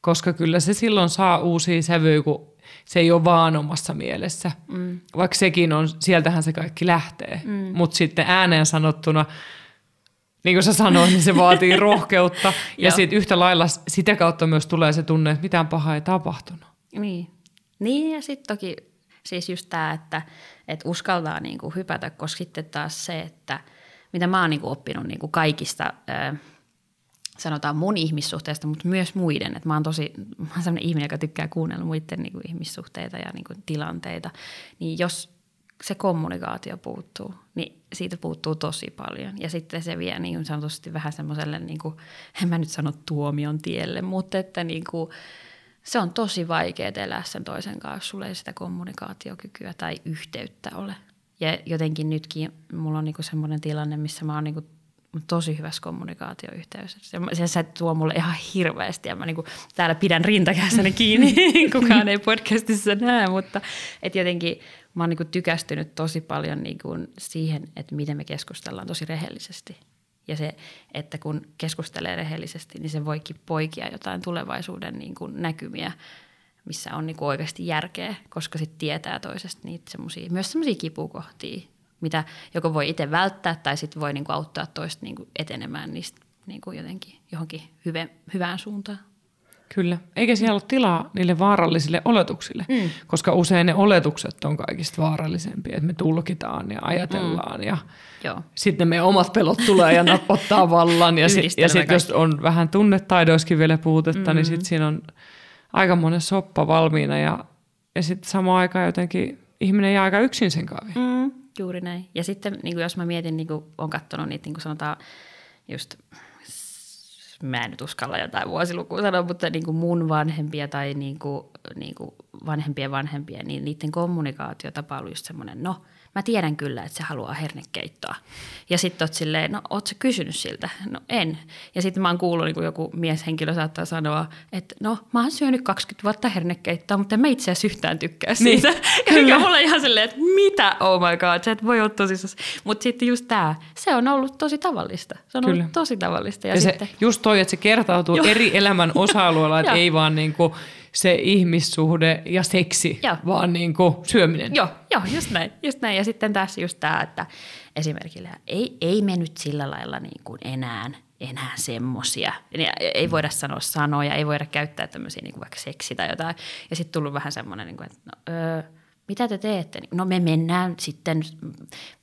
Koska kyllä se silloin saa uusia sävyjä, kun se ei ole vaan omassa mielessä. Mm. Vaikka sekin on, sieltähän se kaikki lähtee. Mm. Mutta sitten ääneen sanottuna, niin kuin sä sanoit, niin se vaatii rohkeutta. ja sitten yhtä lailla sitä kautta myös tulee se tunne, että mitään pahaa ei tapahtunut. Niin, niin ja sitten toki siis just tämä, että, että uskaltaa niinku hypätä, koska sitten taas se, että mitä mä oon niinku oppinut niinku kaikista ö, sanotaan mun ihmissuhteista, mutta myös muiden. Et mä oon tosi, mä oon sellainen ihminen, joka tykkää kuunnella muiden niin kuin ihmissuhteita ja niin kuin tilanteita. Niin jos se kommunikaatio puuttuu, niin siitä puuttuu tosi paljon. Ja sitten se vie niin sanotusti vähän semmoiselle, niin kuin, en mä nyt sano tuomion tielle, mutta että niin kuin, se on tosi vaikea elää sen toisen kanssa, jos sulla ei sitä kommunikaatiokykyä tai yhteyttä ole. Ja jotenkin nytkin mulla on niinku semmoinen tilanne, missä mä oon niinku tosi hyvässä kommunikaatioyhteydessä. Se, se tuo mulle ihan hirveästi ja mä niinku täällä pidän rintakässäni kiinni, kukaan ei podcastissa näe, mutta et jotenkin mä oon niinku tykästynyt tosi paljon niinku siihen, että miten me keskustellaan tosi rehellisesti. Ja se, että kun keskustelee rehellisesti, niin se voikin poikia jotain tulevaisuuden niinku näkymiä, missä on niinku oikeasti järkeä, koska sitten tietää toisesta niitä semmosia, myös semmoisia kipukohtia, mitä joko voi itse välttää tai sitten voi niinku auttaa toista niinku etenemään niistä niinku jotenkin johonkin hyve, hyvään suuntaan. Kyllä, eikä siellä ole tilaa niille vaarallisille oletuksille, mm. koska usein ne oletukset on kaikista vaarallisempia, että me tulkitaan ja ajatellaan mm. ja Joo. sitten me omat pelot tulee ja napottaa vallan ja, si- ja sitten jos on vähän tunnetaidoiskin vielä puutetta, niin mm-hmm. niin sitten siinä on aika monen soppa valmiina ja, ja sitten samaan aikaan jotenkin ihminen jää aika yksin sen kanssa. Mm, juuri näin. Ja sitten niin jos mä mietin, niin kuin olen katsonut niitä niin kuin sanotaan just mä en nyt uskalla jotain vuosilukua sanoa, mutta niin kuin mun vanhempia tai niin kuin, niin kuin vanhempien vanhempia, niin niiden kommunikaatiotapa oli just semmoinen, no – mä tiedän kyllä, että se haluaa hernekeittoa. Ja sitten oot silleen, no oot sä kysynyt siltä? No en. Ja sitten mä oon kuullut, niin kuin joku mieshenkilö saattaa sanoa, että no mä oon syönyt 20 vuotta hernekeittoa, mutta en mä itse asiassa yhtään tykkää niin. siitä. Niin. Ja mulla ihan silleen, että mitä, oh my god, sä et voi olla tosissaan. Mutta sitten just tämä, se on ollut tosi tavallista. Se on kyllä. ollut tosi tavallista. Ja, ja sitten... se, just toi, että se kertautuu Joo. eri elämän osa-alueilla, että ei vaan niin kuin – se ihmissuhde ja seksi, Joo. vaan niin kuin syöminen. Joo, joo just, näin, just näin. Ja sitten tässä just tämä, että esimerkiksi ei, ei me nyt sillä lailla niin kuin enää, enää semmosia. Ei voida sanoa sanoja, ei voida käyttää tämmöisiä niin kuin vaikka seksi tai jotain. Ja sitten tullut vähän semmoinen, niin kuin, että no, öö, mitä te teette? No me mennään sitten,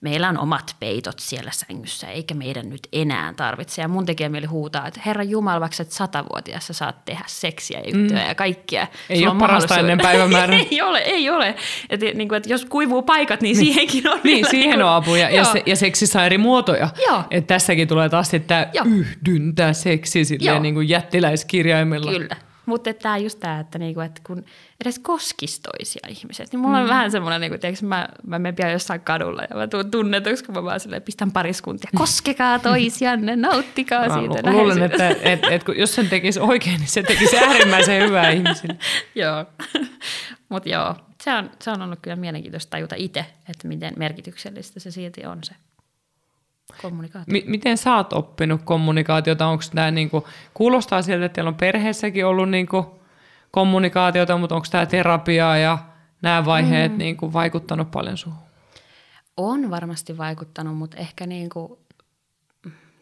meillä on omat peitot siellä sängyssä, eikä meidän nyt enää tarvitse. Ja mun tekee mieli huutaa, että Herra Jumala, vaikka et satavuotiaassa saat tehdä seksiä ja mm. ja kaikkia. Ei Sulla ole parasta ennen päivämäärää. ei ole, ei ole. Et, niin kuin, että jos kuivuu paikat, niin, niin. siihenkin on. Niin, siihen on apuja. Ja, se, ja seksissä on eri muotoja. Joo. Et tässäkin tulee taas tämä yhdyntä seksi silleen, niin kuin jättiläiskirjaimella. Kyllä. Mutta tämä just tämä, että, niinku, että kun edes koskisi toisia ihmiset, niin mulla mm. on vähän semmoinen, niinku, tiiäks, mä, mä menen pian jossain kadulla ja mä tuun tunnetuksi, kun mä vaan silleen, pistän pariskuntia, koskekaa toisianne, nauttikaa mä siitä. Luulen, että et, et, kun, jos sen tekisi oikein, niin se tekisi äärimmäisen hyvää ihmisille. joo, mutta joo, se on, se on ollut kyllä mielenkiintoista tajuta itse, että miten merkityksellistä se silti on se kommunikaatio. M- miten sä oot oppinut kommunikaatiota? Onko tämä niinku, kuulostaa siltä, että teillä on perheessäkin ollut niinku kommunikaatiota, mutta onko tämä terapiaa ja nämä vaiheet mm. niinku vaikuttanut paljon suhun? On varmasti vaikuttanut, mutta ehkä niinku,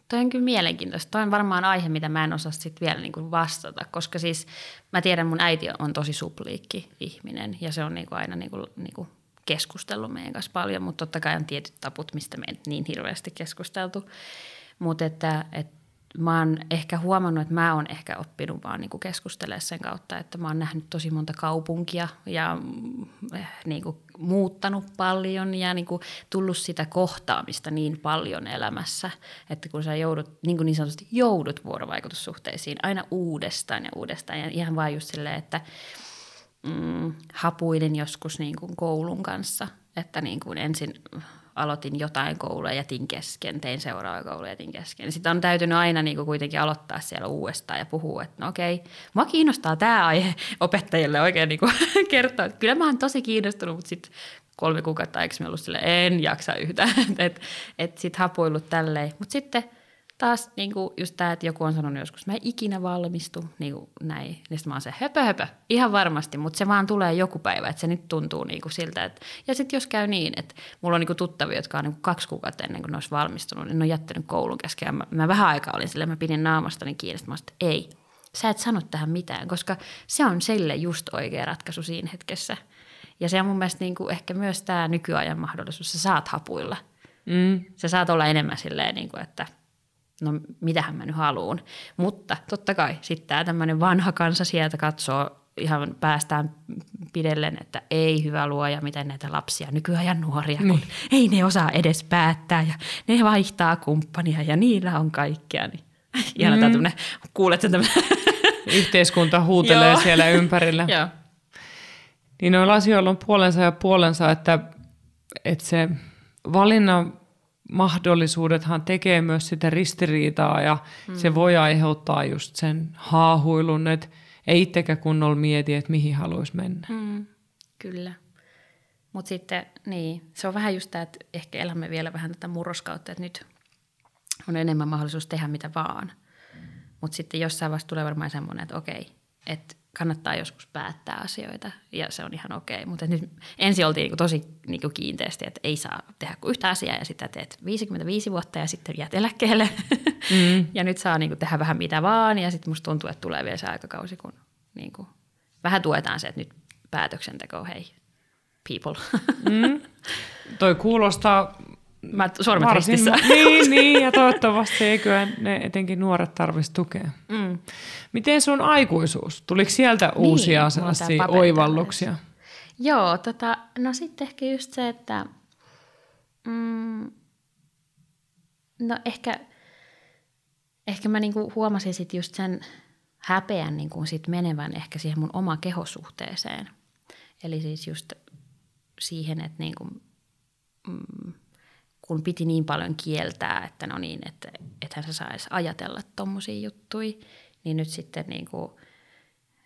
toi on kyllä mielenkiintoista. Toi on varmaan aihe, mitä mä en osaa sit vielä niinku vastata, koska siis mä tiedän, mun äiti on tosi supliikki ihminen ja se on niinku aina niinku, niinku keskustellut meidän kanssa paljon, mutta totta kai on tietyt taput, mistä me ei niin hirveästi keskusteltu. Mutta että, että mä oon ehkä huomannut, että mä oon ehkä oppinut vaan niin keskustelemaan sen kautta, että mä oon nähnyt tosi monta kaupunkia ja eh, niin kuin muuttanut paljon ja niin kuin tullut sitä kohtaamista niin paljon elämässä, että kun sä joudut, niin, kuin niin sanotusti joudut vuorovaikutussuhteisiin aina uudestaan ja uudestaan ja ihan vaan just silleen, että – mm, hapuilin joskus niin kuin koulun kanssa, että niin kuin ensin aloitin jotain koulua ja jätin kesken, tein seuraava koulu ja jätin kesken. Sitten on täytynyt aina niin kuin kuitenkin aloittaa siellä uudestaan ja puhua, että no okei, mua kiinnostaa tämä aihe opettajille oikein niin kuin kertoa. Että kyllä mä oon tosi kiinnostunut, mutta sitten kolme kuukautta aikaisemmin ollut sille en jaksa yhtään, että et, et sitten hapuillut tälleen. Mutta sitten – taas niin kuin just tämä, että joku on sanonut joskus, mä en ikinä valmistu, niin kuin näin. Niin sitten mä oon se höpö höpö, ihan varmasti, mutta se vaan tulee joku päivä, että se nyt tuntuu niin kuin siltä. Että... Ja sitten jos käy niin, että mulla on niin kuin tuttavia, jotka on niin kuin kaksi kuukautta ennen kuin ne olisi valmistunut, niin ne on jättänyt koulun kesken. Mä, mä vähän aikaa olin silleen, mä pidin naamastani kiinni, että mä että ei, sä et sano tähän mitään, koska se on sille just oikea ratkaisu siinä hetkessä. Ja se on mun mielestä niin kuin ehkä myös tämä nykyajan mahdollisuus, sä saat hapuilla. Mm. Sä saat olla enemmän silleen, niin kuin, että – no mitähän mä nyt haluun. Mutta totta kai sitten tämä tämmöinen vanha kansa sieltä katsoo ihan päästään pidellen, että ei hyvä luoja, miten näitä lapsia nykyajan nuoria, kun niin. ei ne osaa edes päättää ja ne vaihtaa kumppania ja niillä on kaikkea. Niin. Ihana mm. tämä kuulet sen tämän. Yhteiskunta huutelee siellä ympärillä. Joo. Niin noilla asioilla on puolensa ja puolensa, että, että se valinnan mahdollisuudethan tekee myös sitä ristiriitaa ja mm. se voi aiheuttaa just sen haahuilun, että ei itsekään kunnolla mieti, että mihin haluaisi mennä. Mm, kyllä. Mutta sitten niin, se on vähän just tämä, että ehkä elämme vielä vähän tätä murroskautta, että nyt on enemmän mahdollisuus tehdä mitä vaan. Mutta sitten jossain vaiheessa tulee varmaan semmoinen, että okei, että kannattaa joskus päättää asioita ja se on ihan okei. Mutta nyt ensin oltiin niinku tosi niinku kiinteästi, että ei saa tehdä kuin yhtä asiaa ja sitä teet 55 vuotta ja sitten jäät eläkkeelle. Mm. ja nyt saa niinku tehdä vähän mitä vaan ja sitten musta tuntuu, että tulee vielä se aikakausi, kun niinku vähän tuetaan se, että nyt päätöksenteko, hei, people. mm. Toi kuulostaa Mä sormet Varsin, ristissä. Niin, niin, ja toivottavasti eiköhän ne etenkin nuoret tarvitsisi tukea. Mm. Miten sun aikuisuus? Tuliko sieltä niin, uusia sellaisia oivalluksia? Joo, tota, no sitten ehkä just se, että mm, no ehkä, ehkä mä niinku huomasin sit just sen häpeän niinku sit menevän ehkä siihen mun oma kehosuhteeseen. Eli siis just siihen, että niinku, mm, kun piti niin paljon kieltää, että no niin, että ethän sä saisi ajatella tommosia juttuja, niin nyt sitten niin kuin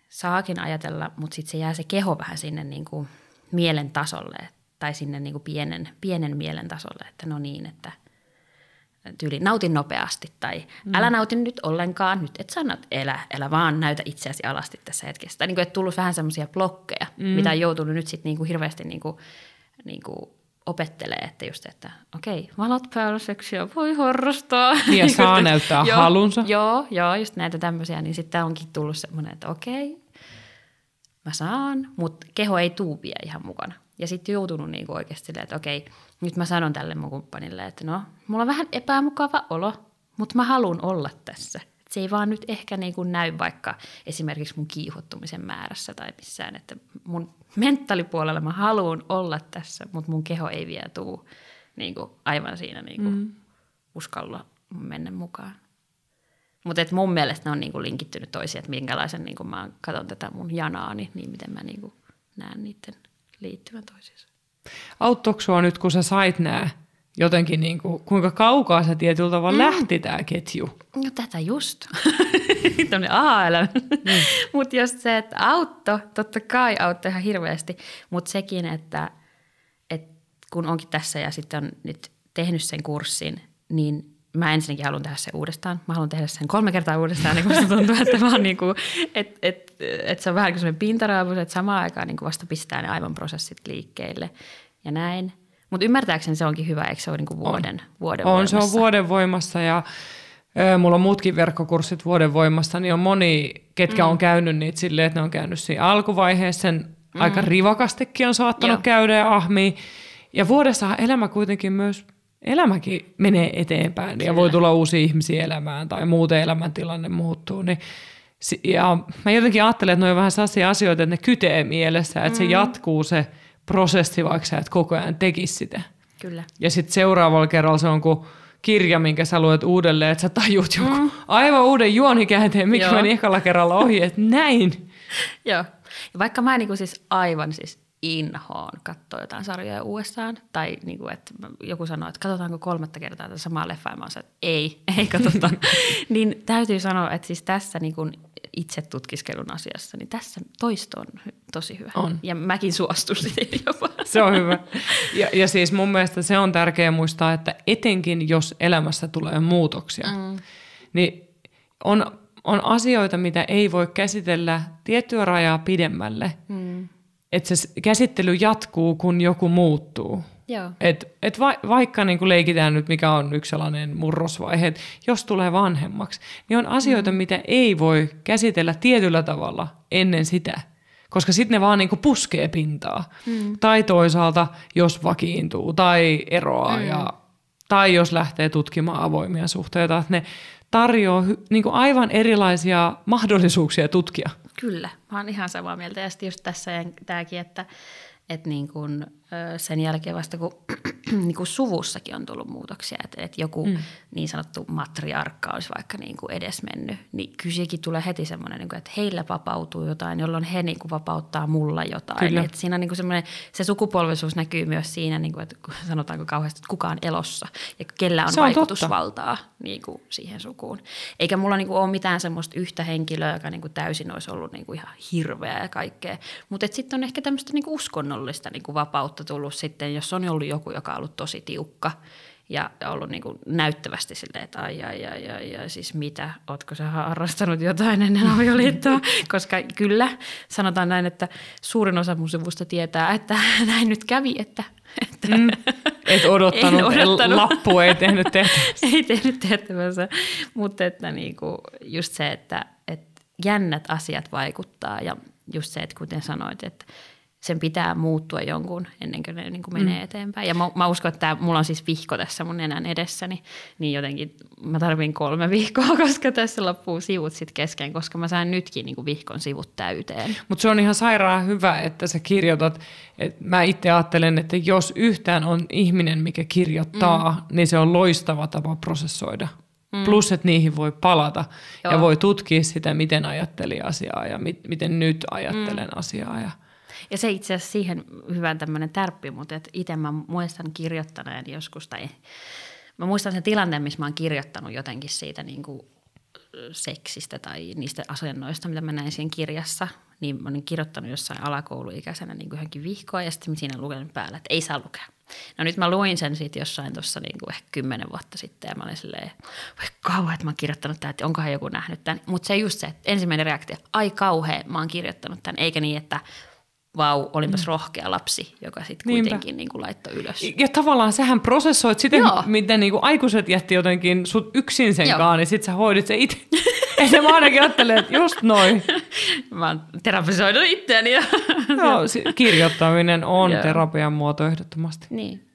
saakin ajatella, mutta sitten se jää se keho vähän sinne niin kuin mielen tasolle tai sinne niin kuin pienen, pienen mielen tasolle, että no niin, että tyyli nautin nopeasti tai mm. älä nauti nyt ollenkaan, nyt et sanot elä, elä vaan näytä itseäsi alasti tässä hetkessä. Tai niin kuin, että tullut vähän semmoisia blokkeja, mm. mitä on joutunut nyt sitten niin kuin hirveästi niin kuin, niin kuin opettelee, että just, että okei, valot päällä seksiä voi harrastaa. Niin, ja saa näyttää joo, halunsa. Joo, joo, just näitä tämmöisiä, niin sitten onkin tullut semmoinen, että okei, mä saan, mutta keho ei tuu vielä ihan mukana. Ja sitten joutunut niinku oikeasti silleen, että okei, nyt mä sanon tälle mun kumppanille, että no, mulla on vähän epämukava olo, mutta mä haluan olla tässä se ei vaan nyt ehkä niin kuin näy vaikka esimerkiksi mun kiihottumisen määrässä tai missään, että mun mentaalipuolella mä haluan olla tässä, mutta mun keho ei vielä tuu niin kuin aivan siinä niin kuin mm. uskalla mennä mukaan. Mutta mun mielestä ne on niin kuin linkittynyt toisiin, että minkälaisen niin kuin mä katson tätä mun janaani, niin miten mä niin kuin näen niiden liittyvän toisiinsa. Auttoiko sua nyt, kun sä sait nämä jotenkin, niin kuin, kuinka kaukaa se tietyllä tavalla mm. lähti tämä ketju? No tätä just. Tämmöinen aha mm. Mutta just se, että autto, totta kai auttoi ihan hirveästi, mutta sekin, että, että kun onkin tässä ja sitten on nyt tehnyt sen kurssin, niin mä ensinnäkin haluan tehdä sen uudestaan. Mä haluan tehdä sen kolme kertaa uudestaan, niin kun tuntuu, että, mä niin kuin, että, että, että se on vähän kuin pintaraavus, että samaan aikaan niin kuin vasta pistää ne aivan prosessit liikkeelle ja näin. Mutta ymmärtääkseni se onkin hyvä, eikö se ole niinku vuoden, on. vuoden On, voimassa? se on vuoden voimassa ja ö, mulla on muutkin verkkokurssit vuoden voimassa, niin on moni, ketkä mm. on käynyt niitä silleen, että ne on käynyt siinä alkuvaiheessa, sen mm. aika rivakastikin on saattanut Joo. käydä ja ahmi. Ja vuodessa elämä kuitenkin myös, elämäkin menee eteenpäin Kyllä. ja voi tulla uusia ihmisiä elämään tai muuten elämäntilanne muuttuu, niin ja mä jotenkin ajattelen, että ne on vähän sellaisia asioita, että ne kytee mielessä, että mm. se jatkuu se – prosessi, vaikka sä et koko ajan tekisi sitä. Kyllä. Ja sitten seuraavalla kerralla se on kuin kirja, minkä sä luet uudelleen, että sä tajut joku mm. aivan uuden juonikäänteen, mikä Joo. meni ekalla kerralla ohi, että näin. Joo. Ja vaikka mä niinku siis aivan siis inhoon katsoa jotain sarjoja uudestaan, tai niinku, että joku sanoo, että katsotaanko kolmatta kertaa tätä samaa leffaa, ja mä että ei, ei katsota. niin täytyy sanoa, että siis tässä niinku itse tutkiskelun asiassa, niin tässä toisto on tosi hyvä. On. Ja mäkin suostun siihen jopa. Se on hyvä. Ja, ja siis mun mielestä se on tärkeää muistaa, että etenkin jos elämässä tulee muutoksia, mm. niin on, on asioita, mitä ei voi käsitellä tiettyä rajaa pidemmälle. Mm. Että se käsittely jatkuu, kun joku muuttuu. Joo. Et, et va, vaikka niin leikitään nyt, mikä on yksi sellainen murrosvaihe, että jos tulee vanhemmaksi, niin on asioita, mm. mitä ei voi käsitellä tietyllä tavalla ennen sitä, koska sitten ne vaan niin puskee pintaa. Mm. Tai toisaalta, jos vakiintuu tai eroaa mm. ja tai jos lähtee tutkimaan avoimia suhteita, että ne tarjoaa niin aivan erilaisia mahdollisuuksia tutkia. Kyllä, mä oon ihan samaa mieltä. Ja sitten just tässä tämäkin, että, että niin kun, sen jälkeen vasta kun niin kuin suvussakin on tullut muutoksia, että, että joku mm. niin sanottu matriarkka olisi vaikka niin kuin edes mennyt, niin kysykin tulee heti semmoinen, niin kuin, että heillä vapautuu jotain, jolloin he niin kuin vapauttaa mulla jotain. Kyllä. Että siinä niin kuin semmoinen, se sukupolvisuus näkyy myös siinä, niin kuin, että sanotaanko kauheasti, että kuka on elossa ja kellä on, on vaikutusvaltaa niin kuin siihen sukuun. Eikä mulla niin kuin ole mitään semmoista yhtä henkilöä, joka niin kuin täysin olisi ollut niin kuin ihan hirveä ja kaikkea. Mutta sitten on ehkä tämmöistä niin kuin uskonnollista niin kuin vapautta tullut sitten, jos on ollut joku, joka on ollut tosi tiukka ja ollut niin kuin näyttävästi silleen, että ai, ai, ai, ai, ai, siis mitä, ootko sä harrastanut jotain ennen avioliittoa? Koska kyllä, sanotaan näin, että suurin osa mun sivusta tietää, että näin nyt kävi, että että mm, et odottanut, odottanut. lappu ei tehnyt tehtävänsä. ei tehnyt tehtävänsä, mutta että niinku just se, että, että jännät asiat vaikuttaa ja just se, että kuten sanoit, että sen pitää muuttua jonkun ennen kuin ne niin kuin menee mm. eteenpäin. Ja mä, mä uskon, että tämä, mulla on siis vihko tässä mun nenän edessäni, niin jotenkin mä tarvin kolme vihkoa, koska tässä loppuu sivut sitten kesken, koska mä sain nytkin niin kuin vihkon sivut täyteen. Mutta se on ihan sairaan hyvä, että sä kirjoitat. Et mä itse ajattelen, että jos yhtään on ihminen, mikä kirjoittaa, mm. niin se on loistava tapa prosessoida. Mm. Plus, että niihin voi palata Joo. ja voi tutkia sitä, miten ajatteli asiaa ja mit, miten nyt ajattelen mm. asiaa. Ja ja se itse asiassa siihen hyvän tämmöinen tärppi, mutta itse mä muistan kirjoittaneen joskus, tai mä muistan sen tilanteen, missä mä oon kirjoittanut jotenkin siitä niin kuin seksistä tai niistä asennoista, mitä mä näin siinä kirjassa, niin mä olin kirjoittanut jossain alakouluikäisenä niin johonkin vihkoa ja sitten siinä lukenut päällä, että ei saa lukea. No nyt mä luin sen sitten jossain tuossa niin kuin ehkä kymmenen vuotta sitten ja mä olin silleen, voi kauhean, että mä oon kirjoittanut tämän, että onkohan joku nähnyt tämän. Mutta se just se, että ensimmäinen reaktio, ai kauhean, mä oon kirjoittanut tämän, eikä niin, että vau, olinpas mm. rohkea lapsi, joka sitten kuitenkin niin kuin laittoi ylös. Ja tavallaan sähän prosessoit sitä, Joo. miten niin kuin aikuiset jätti jotenkin sut yksin sen kanssa, niin sit sä hoidit se itse. Ja mä ainakin ajattelen, että just noin. Mä oon terapisoinut itseäni. Ja... Joo, kirjoittaminen on Joo. terapian muoto ehdottomasti. Niin,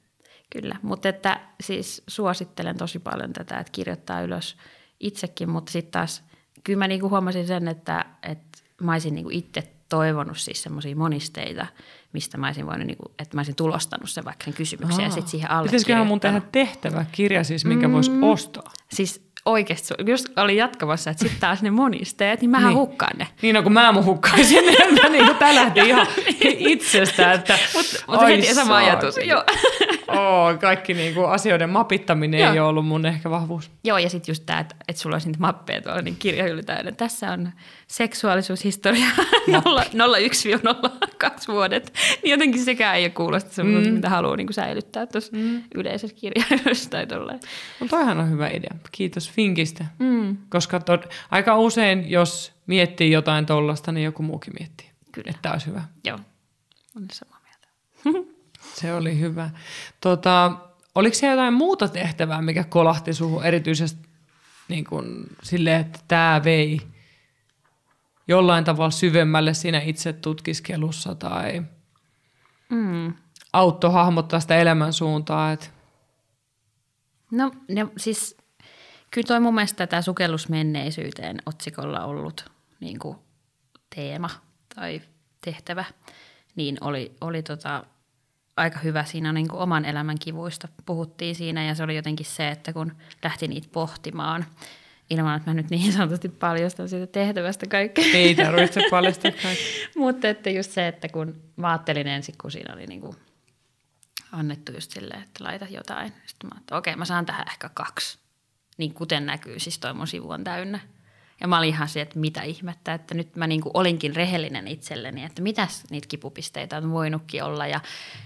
kyllä. Mutta että siis suosittelen tosi paljon tätä, että kirjoittaa ylös itsekin, mutta sitten taas kyllä mä niinku huomasin sen, että, että mä olisin niinku itse toivonut siis semmoisia monisteita, mistä mä olisin voinut, niin kuin, että mä olisin tulostanut sen vaikka sen kysymyksen Aa. ja sitten siihen alle Pitäisiköhän mun tehdä tehtävä kirja siis, minkä mm, voisi ostaa? Siis oikeasti, just oli jatkamassa, että sitten taas ne monisteet, niin mähän niin. hukkaan ne. Niin, no kun mä mun hukkaisin ne, niin tämä lähti ihan itsestä, että Mutta mut heti sama ajatus, joo. Oo, kaikki niinku asioiden mapittaminen joo. ei ole ollut mun ehkä vahvuus. Joo, ja sitten just tämä, että, että sulla olisi niitä mappeja tuolla, niin kirjahylly täynnä. Tässä on seksuaalisuushistoria 01-02 vuodet. Niin jotenkin sekään ei ole kuulosta semmoista, mm. mitä haluaa niin säilyttää tuossa mm. yleisessä kirjahyllyssä tai tolleen. No toihan on hyvä idea. Kiitos Finkistä. Mm. Koska to, aika usein, jos miettii jotain tollasta, niin joku muukin miettii. Kyllä. Että olisi hyvä. Joo, on samaa mieltä. Se oli hyvä. Tota, oliko se jotain muuta tehtävää, mikä kolahti suhun erityisesti niin kuin, silleen, että tämä vei jollain tavalla syvemmälle siinä itse tutkiskelussa tai mm. auttoi hahmottaa sitä elämän suuntaa? Että... No, no siis kyllä toi mun mielestä tämä sukellus menneisyyteen otsikolla ollut niin kuin teema tai tehtävä, niin oli, oli tota, aika hyvä siinä niin kuin oman elämän kivuista. Puhuttiin siinä ja se oli jotenkin se, että kun lähti niitä pohtimaan, ilman että mä nyt niin sanotusti paljastan siitä tehtävästä kaikkea. Ei tarvitse paljastaa kaikkea. Mutta että just se, että kun mä ajattelin ensin, kun siinä oli niin kuin annettu just silleen, että laita jotain. Sitten mä että okei, okay, mä saan tähän ehkä kaksi. Niin kuten näkyy, siis toi mun sivu on täynnä. Ja mä olin ihan se, että mitä ihmettä, että nyt mä niin kuin olinkin rehellinen itselleni, että mitäs niitä kipupisteitä on voinutkin olla ja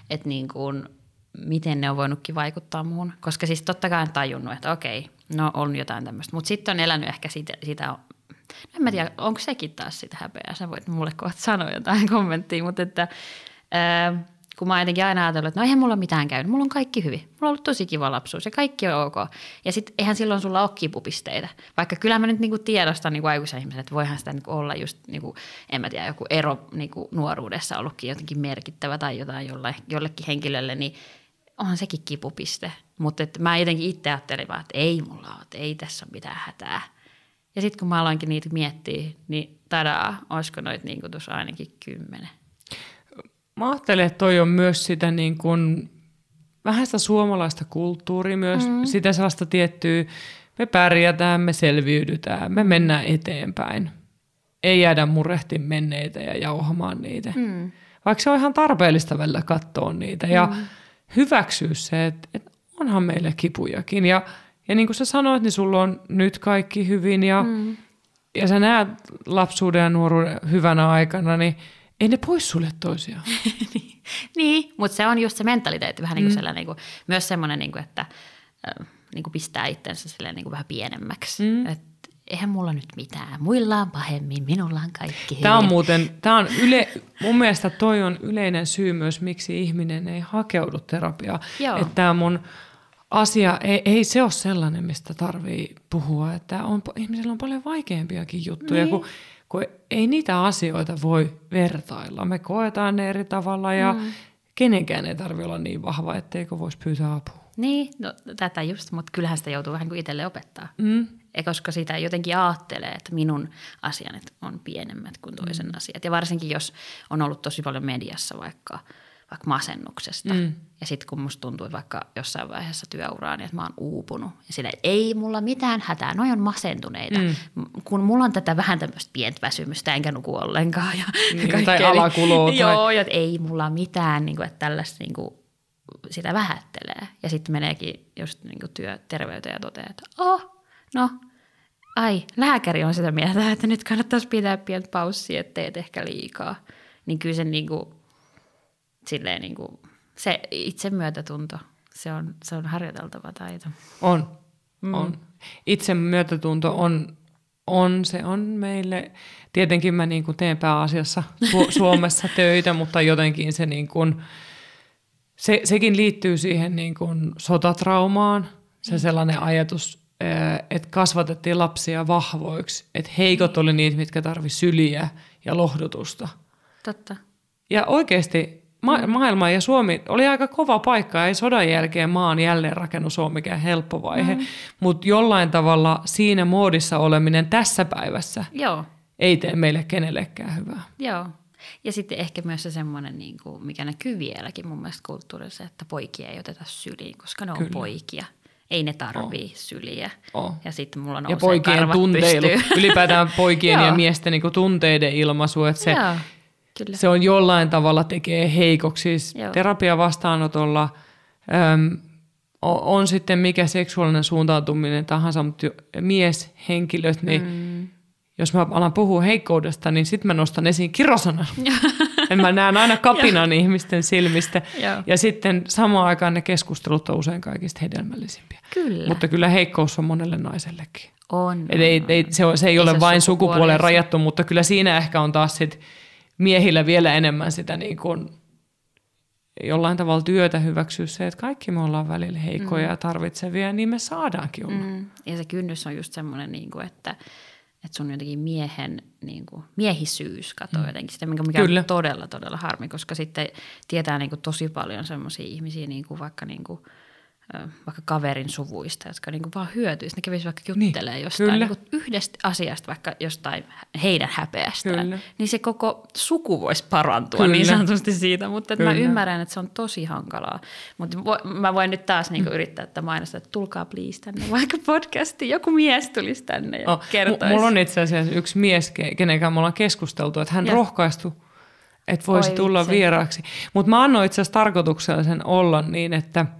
että niin kuin, miten ne on voinutkin vaikuttaa muuhun. Koska siis totta kai on tajunnut, että okei, no on jotain tämmöistä. Mutta sitten on elänyt ehkä sitä, sitä en mä tiedä, onko sekin taas sitä häpeää. Sä voit mulle kohta sanoa jotain kommenttia, mutta että... Ää, kun mä oon jotenkin aina ajatellut, että no eihän mulla mitään käynyt, mulla on kaikki hyvin. Mulla on ollut tosi kiva lapsuus ja kaikki on ok. Ja sitten eihän silloin sulla ole kipupisteitä. Vaikka kyllä mä nyt niinku tiedostan niinku aikuisen ihmisen, että voihan sitä niinku olla just, niinku, en mä tiedä, joku ero niinku nuoruudessa ollutkin jotenkin merkittävä tai jotain jolle, jollekin henkilölle, niin onhan sekin kipupiste. Mutta mä jotenkin itse ajattelin vaan, että ei mulla ole, että ei tässä ole mitään hätää. Ja sitten kun mä aloinkin niitä miettiä, niin tadaa, olisiko noita niin tuossa ainakin kymmenen. Mä ajattelen, että toi on myös sitä niin kuin, vähän sitä suomalaista kulttuuria myös, mm. sitä sellaista tiettyä, me pärjätään, me selviydytään, me mennään eteenpäin. Ei jäädä murehti menneitä ja jauhamaan niitä. Mm. Vaikka se on ihan tarpeellista välillä katsoa niitä ja mm. hyväksyä se, että, että onhan meille kipujakin. Ja, ja niin kuin sä sanoit, niin sulla on nyt kaikki hyvin ja, mm. ja sä näet lapsuuden ja nuoruuden hyvänä aikana, niin ei ne pois sulle toisiaan. niin, niin mutta se on just se mentaliteetti vähän niin kuin mm. sellainen, niin kuin, myös semmoinen, niin kuin, että niin kuin pistää itsensä silleen niin kuin vähän pienemmäksi. Mm. Et eihän mulla nyt mitään. Muilla on pahemmin, minulla on kaikki hyvin. Tämä on muuten, tämä on yle, mun mielestä toi on yleinen syy myös, miksi ihminen ei hakeudu terapiaan. Että tämä mun asia, ei, ei se ole sellainen, mistä tarvii puhua. Että on, ihmisillä on paljon vaikeampiakin juttuja, niin. kun, kun ei niitä asioita voi vertailla. Me koetaan ne eri tavalla ja mm. kenenkään ei tarvitse olla niin vahva, etteikö voisi pyytää apua. Niin, no tätä just, mutta kyllähän sitä joutuu vähän kuin itselle opettaa. Mm. Ja koska sitä jotenkin ajattelee, että minun asiani on pienemmät kuin toisen mm. asiat. Ja varsinkin, jos on ollut tosi paljon mediassa vaikka, vaikka masennuksesta. Mm. Ja sitten kun musta tuntuu vaikka jossain vaiheessa työuraa, niin että mä oon uupunut. Ja sille ei mulla mitään hätää, noi on masentuneita. Mm. Kun mulla on tätä vähän tämmöistä pientä väsymystä, enkä nuku ollenkaan. Ja niin, tai alakuloa. Niin, tai... Joo, että ei mulla mitään, niin kuin, että tällaista niin kuin, sitä vähättelee. Ja sitten meneekin just niin kuin työterveyteen ja toteaa, että oh, no, ai, lääkäri on sitä mieltä, että nyt kannattaisi pitää pientä paussia, että teet ehkä liikaa. Niin kyllä se, niin kuin, silleen niin kuin, se itsemyötätunto, se on, se on harjoiteltava taito. On, mm. on. Itsemyötätunto on, on, se on meille, tietenkin mä niin kuin teen pääasiassa Su- Suomessa töitä, mutta jotenkin se niin kuin, se, sekin liittyy siihen niin kuin sotatraumaan, se mm. sellainen ajatus, että kasvatettiin lapsia vahvoiksi, että heikot oli niitä, mitkä tarvi syliä ja lohdutusta. Totta. Ja oikeasti ma- mm. maailma ja Suomi oli aika kova paikka, ei sodan jälkeen maan jälleenrakennus ole mikään helppo vaihe, mm. mutta jollain tavalla siinä muodissa oleminen tässä päivässä Joo. ei tee meille kenellekään hyvää. Joo. Ja sitten ehkä myös se semmoinen, niin kuin, mikä näkyy vieläkin mun mielestä kulttuurissa, että poikia ei oteta syliin, koska ne on Kyllä. poikia. Ei ne tarvii oh. syliä. Oh. Ja sitten mulla nousee Ja poikien tunteilu, ylipäätään poikien ja miesten niin kuin tunteiden ilmaisu, että se, Kyllä. se on jollain tavalla tekee heikoksi. Siis terapia vastaanotolla äm, on sitten mikä seksuaalinen suuntautuminen tahansa, mutta mieshenkilöt, niin mm jos mä alan puhua heikkoudesta, niin sitten mä nostan esiin kirosanan. en mä näen aina kapinan ihmisten silmistä. ja sitten samaan aikaan ne keskustelut on usein kaikista hedelmällisimpiä. Kyllä. Mutta kyllä heikkous on monelle naisellekin. On. Et ei, ei, se, on, se ei, ei ole se vain sukupuoleen rajattu, mutta kyllä siinä ehkä on taas sit miehillä vielä enemmän sitä niin kuin jollain tavalla työtä hyväksyä se, että kaikki me ollaan välillä heikkoja mm. ja tarvitsevia, niin me saadaankin olla. Mm. Ja se kynnys on just semmoinen, niin kuin, että – että sun jotenkin miehen niin kuin, miehisyys katoo mm. jotenkin sitä, mikä, mikä on todella, todella harmi, koska sitten tietää niin kuin, tosi paljon sellaisia ihmisiä, niin kuin vaikka niin kuin, vaikka kaverin suvuista, jotka niinku vaan hyötyisi. Ne kävisi vaikka juttelemaan niin, jostain niinku yhdestä asiasta, vaikka jostain heidän häpeästään. Kyllä. Niin se koko suku voisi parantua kyllä. niin sanotusti siitä. Mutta mä ymmärrän, että se on tosi hankalaa. Mutta mä voin nyt taas niinku mm. yrittää että mainostaa, että tulkaa please tänne vaikka podcastiin. Joku mies tulisi tänne ja oh, kertoisi. M- mulla on itse asiassa yksi mies, kenenkään me ollaan keskusteltu, että hän ja. rohkaistui että voisi Oi, tulla vieraaksi. Mutta mä annoin itse asiassa tarkoituksellisen olla niin, että –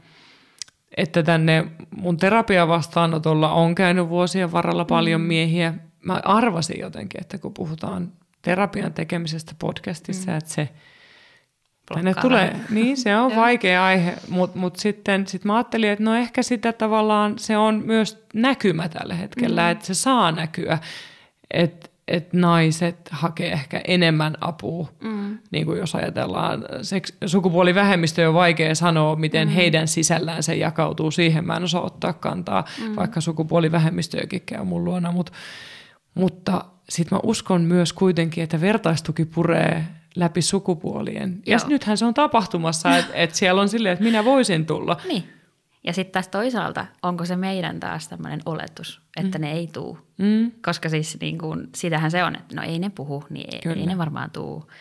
että tänne mun terapiavastaanotolla on käynyt vuosien varrella paljon mm. miehiä. Mä arvasin jotenkin, että kun puhutaan terapian tekemisestä podcastissa, mm. että se tänne tulee, niin se on vaikea aihe, mutta mut sitten sit mä ajattelin, että no ehkä sitä tavallaan se on myös näkymä tällä hetkellä, mm. että se saa näkyä, että että naiset hakee ehkä enemmän apua. Mm. Niin kuin jos ajatellaan, seks- sukupuolivähemmistö on vaikea sanoa, miten mm. heidän sisällään se jakautuu. Siihen mä en osaa ottaa kantaa, mm. vaikka sukupuolivähemmistöjäkin käy mun luona. Mut, mutta sitten mä uskon myös kuitenkin, että vertaistuki puree läpi sukupuolien. Ja Joo. nythän se on tapahtumassa, että et siellä on silleen, että minä voisin tulla. Niin. Ja sitten taas toisaalta, onko se meidän taas tämmöinen oletus, että mm. ne ei tuu? Mm. Koska siis niin kuin, sitähän se on, että no ei ne puhu, niin ei, Kyllä. ei ne varmaan tuu.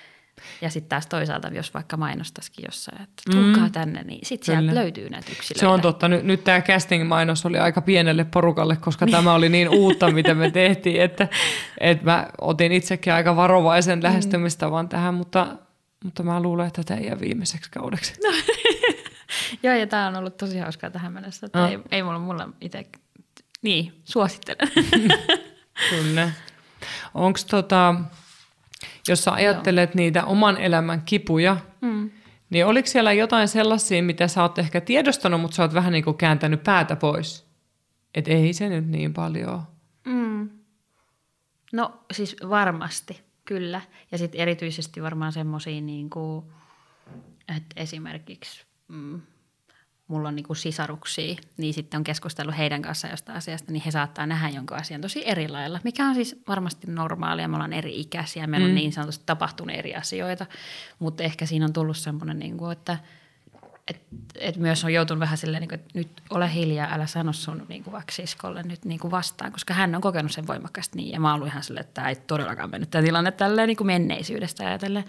Ja sitten taas toisaalta, jos vaikka mainostaisikin jossain, että tulkaa mm. tänne, niin sitten sieltä löytyy näitä yksilöitä. Se on totta. Nyt, nyt tämä casting-mainos oli aika pienelle porukalle, koska tämä oli niin uutta, mitä me tehtiin, että, että mä otin itsekin aika varovaisen lähestymistavan tähän, mutta, mutta mä luulen, että tämä jää viimeiseksi kaudeksi. No. Joo, ja tämä on ollut tosi hauskaa tähän mennessä. Että No. ei, ei mulla, mulla itse, niin, suosittelen. Kyllä. Onko tota, jos sä ajattelet niitä oman elämän kipuja, mm. niin oliko siellä jotain sellaisia, mitä sä oot ehkä tiedostanut, mutta sä oot vähän niin kuin kääntänyt päätä pois? Että ei se nyt niin paljon. Mm. No siis varmasti, kyllä. Ja sitten erityisesti varmaan semmoisia, niin kuin, että esimerkiksi mm, mulla on niin kuin sisaruksia, niin sitten on keskustellut heidän kanssaan jostain asiasta, niin he saattaa nähdä jonkun asian tosi eri lailla, mikä on siis varmasti normaalia. Me ollaan eri ikäisiä, meillä on Mm. niin sanotusti tapahtunut eri asioita, mutta ehkä siinä on tullut semmoinen, niin kuin, että et, et myös on joutunut vähän silleen, niin kuin, että nyt ole hiljaa, älä sano sun niin kuin vaikka siskolle nyt niin kuin vastaan, koska hän on kokenut sen voimakkaasti niin. Ja mä oon ihan silleen, että tämä ei todellakaan mennyt tämä tilanne tälleen niin kuin menneisyydestä ajatellen.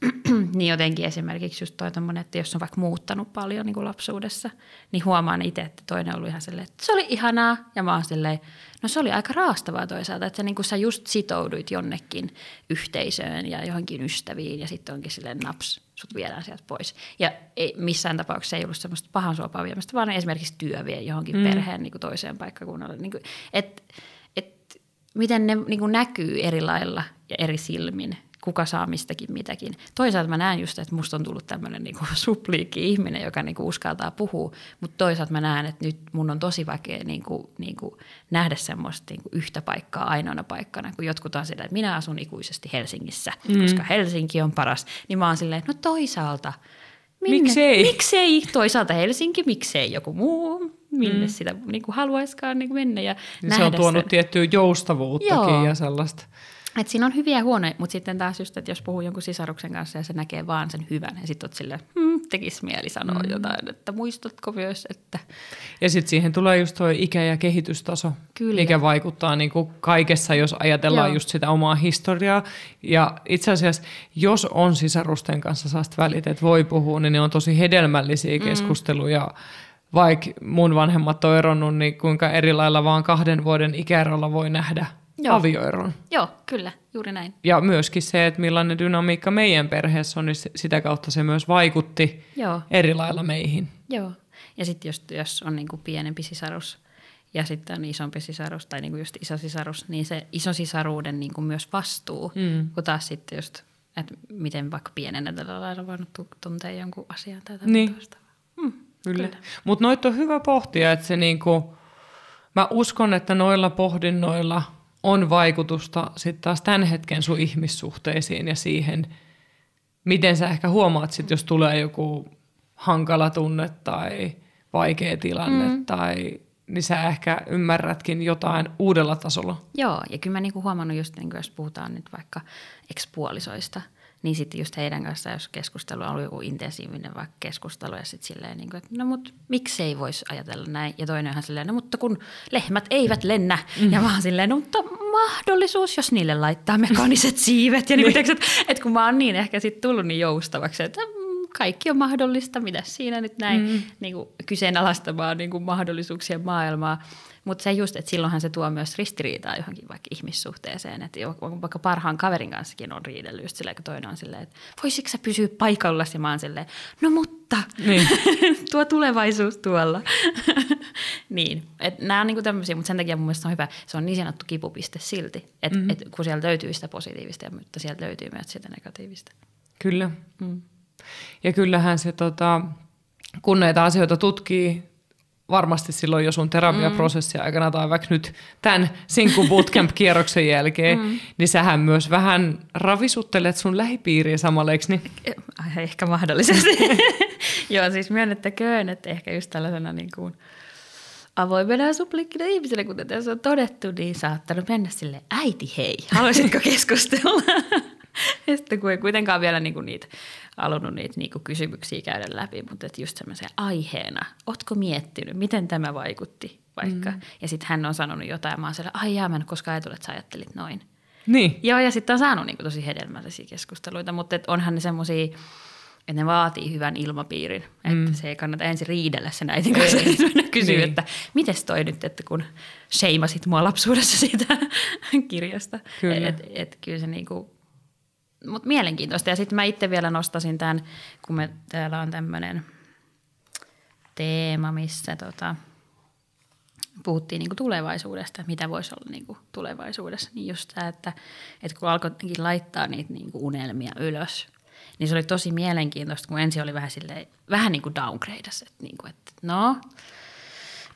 niin jotenkin esimerkiksi just toi tommonen, että jos on vaikka muuttanut paljon niin kuin lapsuudessa, niin huomaan itse, että toinen on ollut ihan silleen, että se oli ihanaa. Ja mä oon silleen, no se oli aika raastavaa toisaalta, että sä, niin sä just sitouduit jonnekin yhteisöön ja johonkin ystäviin ja sitten onkin silleen naps, sut viedään sieltä pois. Ja ei, missään tapauksessa ei ollut semmoista pahan suopaa viemistä, vaan esimerkiksi työ vie johonkin mm. perheen niin kuin toiseen paikkakunnalle. Niin kuin, et, et, miten ne niin kuin näkyy eri lailla ja eri silmin, kuka saa mistäkin mitäkin. Toisaalta mä näen just, että musta on tullut tämmöinen niin supliikki ihminen, joka niin kuin uskaltaa puhua, mutta toisaalta mä näen, että nyt mun on tosi vaikea niin kuin, niin kuin nähdä semmoista niin kuin yhtä paikkaa ainoana paikkana, kun jotkut on sitä, että minä asun ikuisesti Helsingissä, mm. koska Helsinki on paras. Niin mä oon silleen, no toisaalta, minne, Miksei? miksei toisaalta Helsinki, miksei joku muu, minne mm. sitä niin kuin haluaiskaan niin kuin mennä ja Niin nähdä se on tuonut sen. tiettyä joustavuuttakin Joo. ja sellaista. Et siinä on hyviä ja huonoja, mutta sitten taas just, että jos puhuu jonkun sisaruksen kanssa ja se näkee vaan sen hyvän, ja sitten oot silleen, hmm, tekisi mieli sanoa mm. jotain, että muistatko myös, että Ja sitten siihen tulee just tuo ikä- ja kehitystaso, Kyllä. mikä vaikuttaa niin kuin kaikessa, jos ajatellaan Joo. just sitä omaa historiaa. Ja itse asiassa, jos on sisarusten kanssa saasta välit, että voi puhua, niin ne on tosi hedelmällisiä keskusteluja. Vaikka mun vanhemmat on eronnut, niin kuinka eri lailla vaan kahden vuoden ikäerolla voi nähdä Joo. avioeron. joo, kyllä, juuri näin. Ja myöskin se, että millainen dynamiikka meidän perheessä on, niin sitä kautta se myös vaikutti Joo. eri lailla meihin. Joo. Ja sitten jos, jos on niinku pienempi sisarus ja sitten on isompi sisarus tai niinku just iso sisarus, niin se isosisaruuden niinku myös vastuu, mm. kun taas sitten just, että miten vaikka pienenä tällä lailla voinut tu- tuntea jonkun asian tai Niin. Mm, Kyllä. Mutta noita on hyvä pohtia, että se niinku, mä uskon, että noilla pohdinnoilla on vaikutusta sitten taas tämän hetken sun ihmissuhteisiin ja siihen, miten sä ehkä huomaat sit, jos tulee joku hankala tunne tai vaikea tilanne mm. tai niin sä ehkä ymmärrätkin jotain uudella tasolla. Joo, ja kyllä mä niinku huomannut just, niinku, jos puhutaan nyt vaikka ekspuolisoista, niin sitten just heidän kanssaan, jos keskustelu on ollut joku intensiivinen vaikka keskustelu ja sitten silleen, niinku, että no mut miksei voisi ajatella näin. Ja toinen on ihan silleen, no mutta kun lehmät eivät lennä. Mm. Ja oon silleen, no mutta mahdollisuus, jos niille laittaa mekaaniset siivet. Ja niinku, niin. että, että kun mä oon niin ehkä sitten tullut niin joustavaksi, että kaikki on mahdollista, mitä siinä nyt näin, mm. niin kuin kyseenalaistamaan niin kuin mahdollisuuksien maailmaa. Mutta se just, että silloinhan se tuo myös ristiriitaa johonkin vaikka ihmissuhteeseen. Että vaikka parhaan kaverin kanssakin on riidellyt just silleen, kun toinen on silleen, että voisitko sä pysyä paikallasi? Ja mä oon silleen, no mutta, Niin. tuo tulevaisuus tuolla. niin, että nämä on niinku tämmöisiä, mutta sen takia mun mielestä on hyvä, se on niin sanottu kipupiste silti, että mm-hmm. et kun sieltä löytyy sitä positiivista, mutta sieltä löytyy myös sitä negatiivista. Kyllä. Mm. Ja kyllähän se, tota, kun näitä asioita tutkii, varmasti silloin jo sun terapiaprosessin aikana tai vaikka nyt tämän Sinkku Bootcamp-kierroksen jälkeen, mm. niin sähän myös vähän ravisuttelet sun lähipiiriä samalla, eikö niin? Eh, Ehkä mahdollisesti. Joo, siis myönnettäköön, että ehkä just tällaisena niin kuin avoimena ja supliikkina ihmisenä, kuten tässä on todettu, niin saattanut mennä sille äiti hei, haluaisitko keskustella? ja sitten kun ei kuitenkaan vielä niinku niitä halunnut niitä niinku kysymyksiä käydä läpi, mutta et just semmoisen aiheena, ootko miettinyt, miten tämä vaikutti vaikka. Mm. Ja sitten hän on sanonut jotain ja mä oon siellä, ai jaa, mä en koskaan ajatellut, että sä ajattelit noin. Niin. Joo, ja sitten on saanut niinku tosi hedelmällisiä keskusteluita, mutta et onhan ne semmoisia, että ne vaatii hyvän ilmapiirin. Mm. Että se ei kannata ensin riidellä sen äitin kanssa, että kysyy, niin. että miten toi nyt, että kun sheimasit mua lapsuudessa siitä kirjasta. Kyllä. Et, et, kyllä se niinku, mutta mielenkiintoista. Ja sitten mä itse vielä nostasin tämän, kun me täällä on tämmöinen teema, missä tota, puhuttiin niin kuin tulevaisuudesta, mitä voisi olla niin kuin tulevaisuudessa, niin just tämä, että, että kun alkoi laittaa niitä niin kuin unelmia ylös, niin se oli tosi mielenkiintoista, kun ensin oli vähän, silleen, vähän niin kuin downgradeassa, että, niin kuin, että no,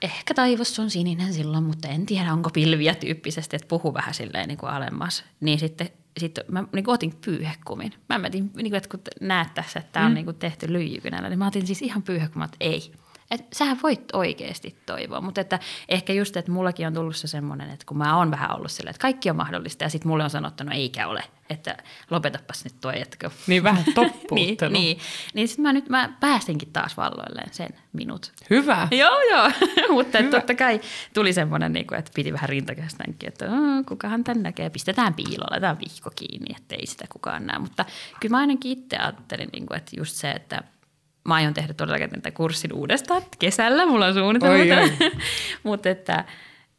ehkä taivas on sininen silloin, mutta en tiedä, onko pilviä tyyppisesti, että puhu vähän silleen niin kuin alemmas. Niin sitten sitten mä niin otin pyyhekumin. Mä mietin, niin kuin, että kun näet tässä, että tämä on mm. niin kuin tehty lyijykynällä, niin mä otin siis ihan pyyhekumin, että ei, että sähän voit oikeasti toivoa, mutta että ehkä just, että mullakin on tullut se semmoinen, että kun mä oon vähän ollut silleen, että kaikki on mahdollista ja sitten mulle on sanottu, no eikä ole, että lopetapas nyt toi, että Niin vähän toppuuttelu. niin, niin, niin sitten mä nyt mä päästinkin taas valloilleen sen minut. Hyvä. joo, joo, mutta Hyvä. totta kai tuli semmoinen, niin kuin, että piti vähän rintakästänkin, että kukahan tän näkee, pistetään piilolla, laitetaan vihko kiinni, että ei sitä kukaan näe, mutta kyllä mä ainakin itse ajattelin, niin kuin, että just se, että – mä aion tehdä todellakin tätä kurssin uudestaan kesällä, mulla on suunnitelma. Mutta että,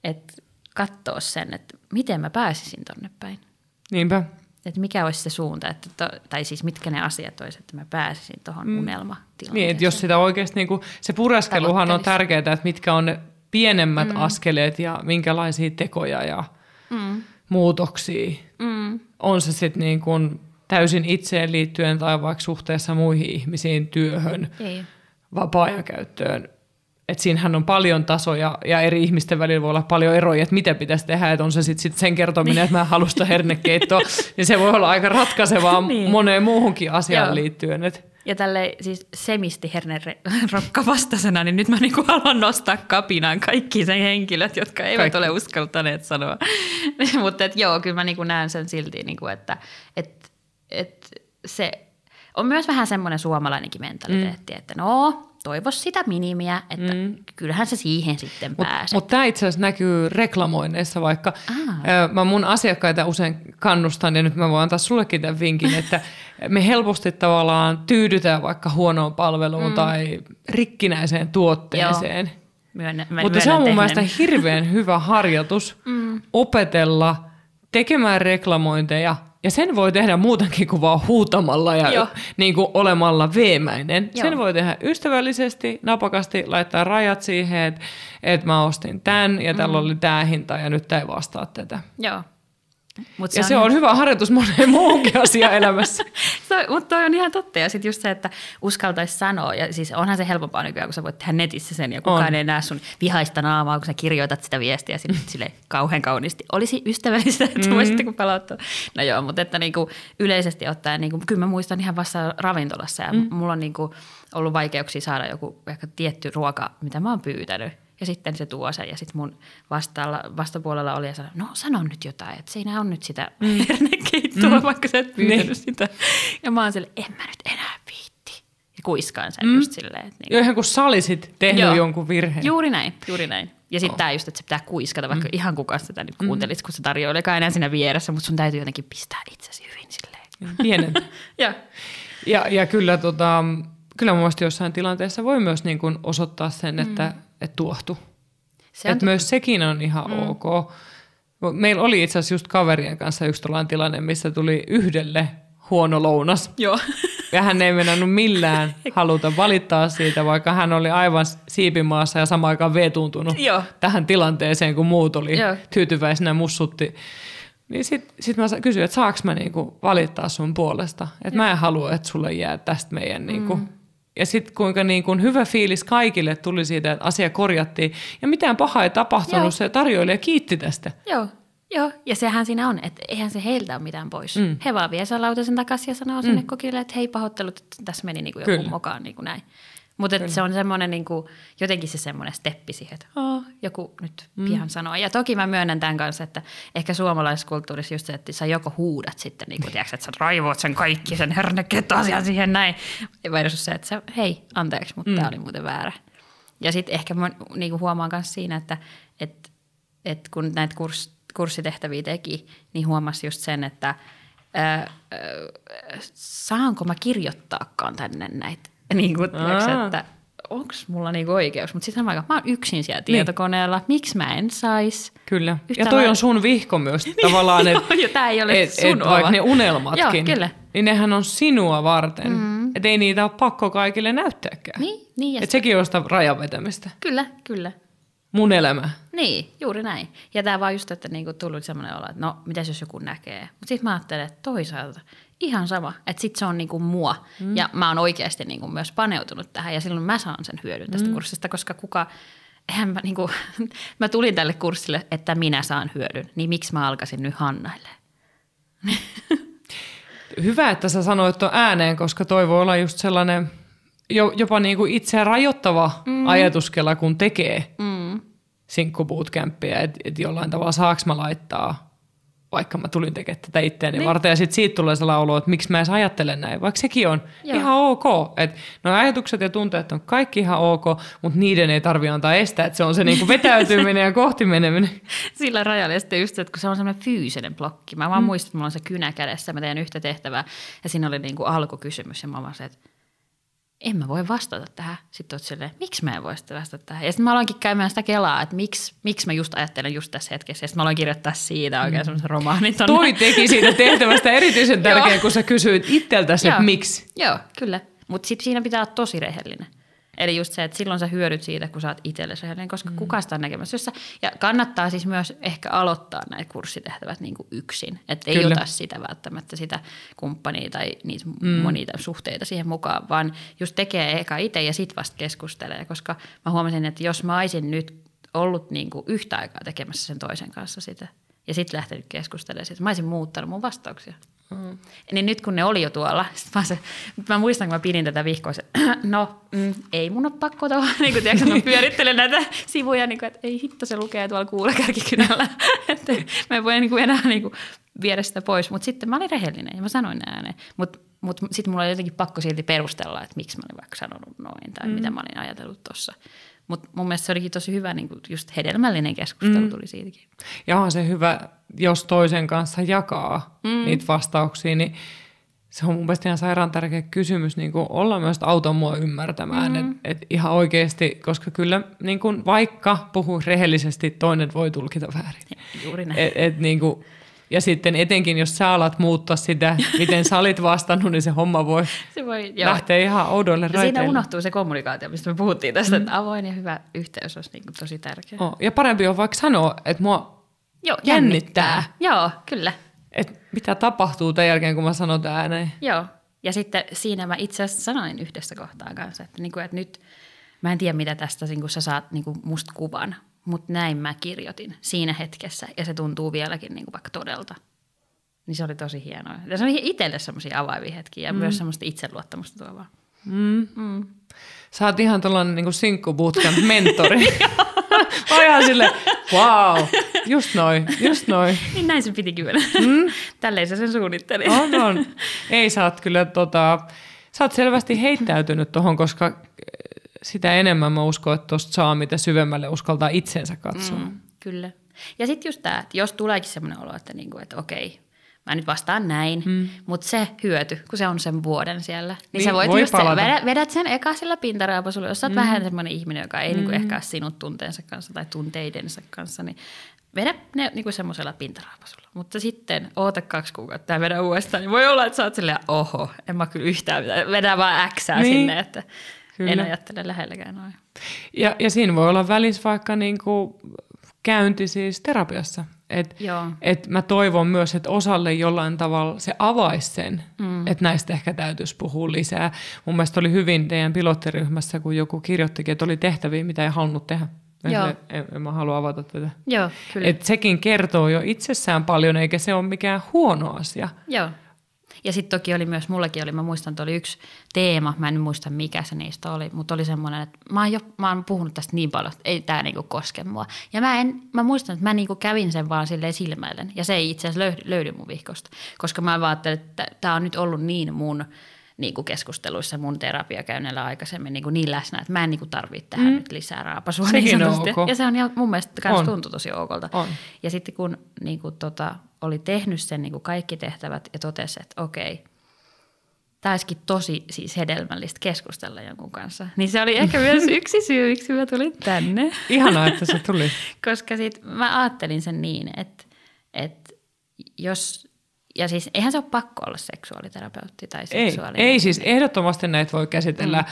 että katsoa sen, että miten mä pääsisin tonne päin. Niinpä. Että mikä olisi se suunta, että to, tai siis mitkä ne asiat olisi, että mä pääsisin tuohon mm. unelmatilanteeseen. Niin, että jos sitä oikeasti, niin kuin, se pureskeluhan on tärkeää, että mitkä on ne pienemmät mm. askeleet ja minkälaisia tekoja ja mm. muutoksia. Mm. On se sitten niin kuin täysin itseen liittyen tai vaikka suhteessa muihin ihmisiin, työhön, Ei. vapaa-ajan käyttöön. Et siinähän on paljon tasoja ja eri ihmisten välillä voi olla paljon eroja, että mitä pitäisi tehdä. Että on se sitten sit sen kertominen, niin. että mä haluan sitä hernekeittoa, niin se voi olla aika ratkaisevaa niin. moneen muuhunkin asiaan Joo. liittyen. Et. Ja tälle siis semisti rokka vastasena, niin nyt mä niinku haluan nostaa kapinaan kaikki sen henkilöt, jotka eivät kaikki. ole uskaltaneet sanoa. Mutta joo, kyllä mä niinku näen sen silti, niinku, että et et se on myös vähän semmoinen suomalainenkin mentaliteetti, mm. että no, toivoisi sitä minimiä, että mm. kyllähän se siihen sitten mut, pääsee. Mutta tämä itse asiassa näkyy reklamoinneissa, vaikka ah. mä mun asiakkaita usein kannustan, ja nyt mä voin antaa sullekin tämän vinkin, että me helposti tavallaan tyydytään vaikka huonoon palveluun mm. tai rikkinäiseen tuotteeseen. Myönnä, Mutta se on mun mielestä hirveän hyvä harjoitus mm. opetella tekemään reklamointeja – ja sen voi tehdä muutenkin kuin vaan huutamalla ja niin kuin olemalla veemäinen. Joo. Sen voi tehdä ystävällisesti, napakasti, laittaa rajat siihen, että, että mä ostin tämän ja tällä mm. oli tämä hinta ja nyt tämä ei vastaa tätä. Joo. Mut se ja on se on nyt... hyvä harjoitus moneen muuhunkin asiaan elämässä. mutta toi on ihan totta. Ja sitten just se, että uskaltaisi sanoa. Ja siis onhan se helpompaa nykyään, kun sä voit tehdä netissä sen ja kukaan on. ei näe sun vihaista naamaa, kun sä kirjoitat sitä viestiä sitten sille kauhean kauniisti. Olisi ystävällistä, että mm-hmm. voisitte kun palauttaa. No joo, mutta että niinku yleisesti ottaen, niinku, kyllä mä muistan ihan vasta ravintolassa ja mm. mulla on niinku ollut vaikeuksia saada joku ehkä tietty ruoka, mitä mä oon pyytänyt. Ja sitten se tuo sen ja sitten mun vastaalla, vastapuolella oli ja sanoi, no sano nyt jotain, että siinä on nyt sitä mm. hernekeittoa, mm. vaikka sä et pyytänyt niin. sitä. Ja mä oon sille, en mä nyt enää viitti. Ja kuiskaan sen mm. just silleen. Että niin. Jo ihan kun sä olisit tehnyt Joo. jonkun virheen. Juuri näin, juuri näin. Ja sitten oh. tämä just, että se pitää kuiskata, vaikka mm. ihan kukaan sitä nyt kuuntelit, mm. kun se tarjoilekaan enää siinä vieressä, mutta sun täytyy jotenkin pistää itsesi hyvin silleen. Pienen. ja. ja. Ja kyllä, tota, kyllä mun jossain tilanteessa voi myös niin kuin osoittaa sen, että mm että tuohtu. Se että myös sekin on ihan mm. ok. Meillä oli itse asiassa just kaverien kanssa yksi tällainen tilanne, missä tuli yhdelle huono lounas. Joo. Ja hän ei mennyt millään haluta valittaa siitä, vaikka hän oli aivan siipimaassa ja samaan aikaan vetuntunut Joo. tähän tilanteeseen, kun muut oli Joo. tyytyväisenä mussutti. Niin sitten sit mä kysyin, että saaks mä niinku valittaa sun puolesta. Että mä en halua, että sulle jää tästä meidän niinku mm ja sitten kuinka niin kuin hyvä fiilis kaikille tuli siitä, että asia korjattiin. Ja mitään pahaa ei tapahtunut, Joo. se tarjoilija kiitti tästä. Joo, Joo, ja sehän siinä on, että eihän se heiltä ole mitään pois. Mm. He vaan vie sen lautasen takaisin ja sanoo mm. sinne kokille, että hei pahoittelut, että tässä meni niin kuin joku mokaan niin kuin näin. Mutta se on semmoinen niinku, jotenkin se semmoinen steppi siihen, että oh, joku nyt mm. pian sanoo. Ja toki mä myönnän tämän kanssa, että ehkä suomalaisessa kulttuurissa just se, että sä joko huudat sitten, niin kuin, tiedätkö, että sä raivoat sen kaikki, sen herneketasian siihen näin. Versus se, että sä, hei, anteeksi, mutta mm. tämä oli muuten väärä. Ja sitten ehkä mä niinku huomaan myös siinä, että et, et kun näitä kurs, kurssitehtäviä teki, niin huomasi just sen, että ää, ää, saanko mä kirjoittaakaan tänne näitä niin kuin, tiiäks, että onko mulla niinku oikeus. Mutta sitten mä, mä oon yksin siellä niin. tietokoneella, miksi mä en sais? Kyllä. Ja toi on sun vihko myös tavallaan, että et, tämä ei ole et, sun et, vaikka ne unelmatkin, Joo, kyllä. niin nehän on sinua varten. Mm. Että ei niitä ole pakko kaikille näyttääkään. Niin, niin. Että sekin on sitä rajanvetämistä. Kyllä, kyllä. Mun elämä. Niin, juuri näin. Ja tämä vaan just, että niinku tullut semmoinen olo, että no, mitäs jos joku näkee. Mutta sitten mä ajattelen, että toisaalta – ihan sama, että sit se on niinku mua mm. ja mä oon oikeasti niinku myös paneutunut tähän ja silloin mä saan sen hyödyn tästä mm. kurssista, koska kuka, eihän mä, niinku, mä tulin tälle kurssille, että minä saan hyödyn, niin miksi mä alkaisin nyt Hannaille? Hyvä, että sä sanoit tuon ääneen, koska toi voi olla just sellainen jopa niinku itseä rajoittava mm. ajatuskela, kun tekee mm. Sinkkubootcampia, että et jollain tavalla saaks mä laittaa vaikka mä tulin tekemään tätä itseäni niin. varten. Ja sitten siitä tulee se laulu, että miksi mä edes ajattelen näin, vaikka sekin on Joo. ihan ok. Että no ajatukset ja tunteet on kaikki ihan ok, mutta niiden ei tarvi antaa estää, että se on se niinku vetäytyminen ja kohti meneminen. Sillä rajalla sitten just, että kun se on semmoinen fyysinen blokki. Mä vaan mm. muistan, että mulla on se kynä kädessä, mä teen yhtä tehtävää ja siinä oli niinku alkukysymys ja mä vaan se, että en mä voi vastata tähän. Sitten oot silleen, miksi mä en voi vastata tähän. Ja sitten mä aloinkin käymään sitä kelaa, että miksi, miksi mä just ajattelen just tässä hetkessä. Ja sitten mä aloin kirjoittaa siitä oikein mm. semmoisen romaanin tonne. Toi teki siitä tehtävästä erityisen tärkeän, kun sä kysyit itseltäsi, että miksi. Joo, kyllä. Mutta sitten siinä pitää olla tosi rehellinen. Eli just se, että silloin sä hyödyt siitä, kun sä oot itsellesi rehellinen, koska mm. kuka sitä on näkemässä. Jossa, ja kannattaa siis myös ehkä aloittaa näitä kurssitehtävät niin kuin yksin. Että ei ota sitä välttämättä sitä kumppania tai niitä mm. monia suhteita siihen mukaan, vaan just tekee eka itse ja sit vasta keskustelee. Koska mä huomasin, että jos mä olisin nyt ollut niin kuin yhtä aikaa tekemässä sen toisen kanssa sitä ja sitten lähtenyt keskustelemaan siitä, mä olisin muuttanut mun vastauksia. Mm. Niin nyt kun ne oli jo tuolla, mä, se, mä muistan, kun mä pidin tätä vihkoa, se, no mm, ei mun ole pakko tuohon, niin kuin tiedätkö, mä pyörittelen näitä sivuja, niin kuin, että ei hitto se lukee tuolla kuulekärkikynällä, että mä en voi niin kuin enää niin kuin, viedä sitä pois, mutta sitten mä olin rehellinen ja mä sanoin ääneen, mutta mut, sitten mulla oli jotenkin pakko silti perustella, että miksi mä olin vaikka sanonut noin tai mm. mitä mä olin ajatellut tuossa. Mutta mun mielestä se olikin tosi hyvä, niin just hedelmällinen keskustelu mm. tuli siitäkin. Ja on se hyvä, jos toisen kanssa jakaa mm. niitä vastauksia, niin se on mun mielestä ihan sairaan tärkeä kysymys niin kuin olla myös auton mua ymmärtämään. Mm. Että et ihan oikeasti, koska kyllä niin kuin vaikka puhuu rehellisesti, toinen voi tulkita väärin. Juuri näin. Et, et niin kuin, ja sitten etenkin, jos sä alat muuttaa sitä, miten sä olit vastannut, niin se homma voi, se voi joo. lähteä ihan oudoille raiteille. Siinä unohtuu se kommunikaatio, mistä me puhuttiin tästä, mm. että avoin ja hyvä yhteys olisi niin kuin tosi tärkeä. Oh, ja parempi on vaikka sanoa, että mua joo, jännittää. jännittää. Joo, kyllä. Et mitä tapahtuu tämän jälkeen, kun mä sanon ääneen. Joo, ja sitten siinä mä itse asiassa sanoin yhdessä kohtaa kanssa, että, niin kuin, että nyt mä en tiedä, mitä tästä niin kun sä saat niin kuin musta kuvan, mutta näin mä kirjoitin siinä hetkessä ja se tuntuu vieläkin niin kuin vaikka todelta. Niin se oli tosi hienoa. Ja se oli itselle semmoisia avaavia hetkiä ja mm. myös semmoista itseluottamusta tuovaa. Mm. Mm. Sä oot ihan tällainen niin sinkku bootcamp mentori. Ihan sille, wow, just noin, just noin. niin näin se piti kyllä. Mm? Tälleen se sen suunnitteli. on, on. Ei, sä oot kyllä tota, sä oot selvästi heittäytynyt tuohon, koska sitä enemmän mä uskon, että tuosta saa, mitä syvemmälle uskaltaa itsensä katsoa. Mm, kyllä. Ja sitten just tämä, että jos tuleekin sellainen olo, että, niinku, että okei, mä nyt vastaan näin, mm. mutta se hyöty, kun se on sen vuoden siellä, niin, niin sä voit voi just se, vedät, vedät sen eka sillä pintaraapasulla, jos sä oot mm. vähän semmoinen ihminen, joka ei niinku mm. niinku ehkä ole sinut tunteensa kanssa tai tunteidensa kanssa, niin vedä ne niinku semmoisella pintaraapasulla. Mutta sitten oota kaksi kuukautta ja vedä uudestaan, niin voi olla, että sä oot silleen, oho, en mä kyllä yhtään mitään, vedä vaan äksää niin. sinne, että Kyllä. En ajattele lähelläkään noin. Ja, ja siinä voi olla välissä vaikka niin kuin käynti siis terapiassa. Et, et mä toivon myös, että osalle jollain tavalla se avaisi sen, mm. että näistä ehkä täytyisi puhua lisää. Mun mielestä oli hyvin teidän pilottiryhmässä, kun joku kirjoittikin, että oli tehtäviä, mitä ei halunnut tehdä. Joo. En, en, en mä halua avata tätä. Joo, kyllä. Et sekin kertoo jo itsessään paljon, eikä se ole mikään huono asia. Joo. Ja sitten toki oli myös, mullakin oli, mä muistan, että oli yksi teema, mä en muista mikä se niistä oli, mutta oli semmoinen, että mä oon, jo, mä oon puhunut tästä niin paljon, että ei tämä niinku koske mua. Ja mä, en, mä muistan, että mä niinku kävin sen vaan silleen silmäillen, ja se ei itse asiassa löydy, löydy mun vihkosta, koska mä vaan ajattelin, että tämä on nyt ollut niin mun niin kuin keskusteluissa mun terapiakäynnillä aikaisemmin niin, kuin niin läsnä, että mä en niin kuin tarvitse tähän mm. nyt lisää raapasua. Sekin niin on ok. Ja se on ihan, mun mielestä myös tuntui tosi okolta. On. Ja sitten kun niin kuin, tota, oli tehnyt sen niin kuin kaikki tehtävät ja totesi, että okei, tämä olisikin tosi siis hedelmällistä keskustella jonkun kanssa. Niin se oli ehkä myös yksi syy, miksi mä tulin tänne. Ihanaa, että se tuli. Koska sit mä ajattelin sen niin, että, että jos, ja siis eihän se ole pakko olla seksuaaliterapeutti tai Ei, seksuaalinen. ei siis ehdottomasti näitä voi käsitellä mm.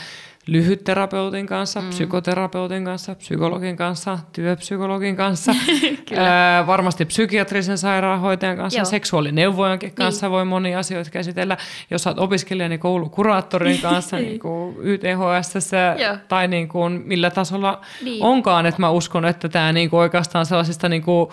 lyhytterapeutin kanssa, mm. psykoterapeutin kanssa, psykologin kanssa, työpsykologin kanssa, ää, varmasti psykiatrisen sairaanhoitajan kanssa, Joo. seksuaalineuvojankin kanssa voi monia asioita käsitellä. Jos olet opiskelija, niin koulukuraattorin kanssa niin kuin YTHS tai niin kuin millä tasolla Niin. onkaan, että mä uskon, että tämä niin kuin oikeastaan sellaisista niin kuin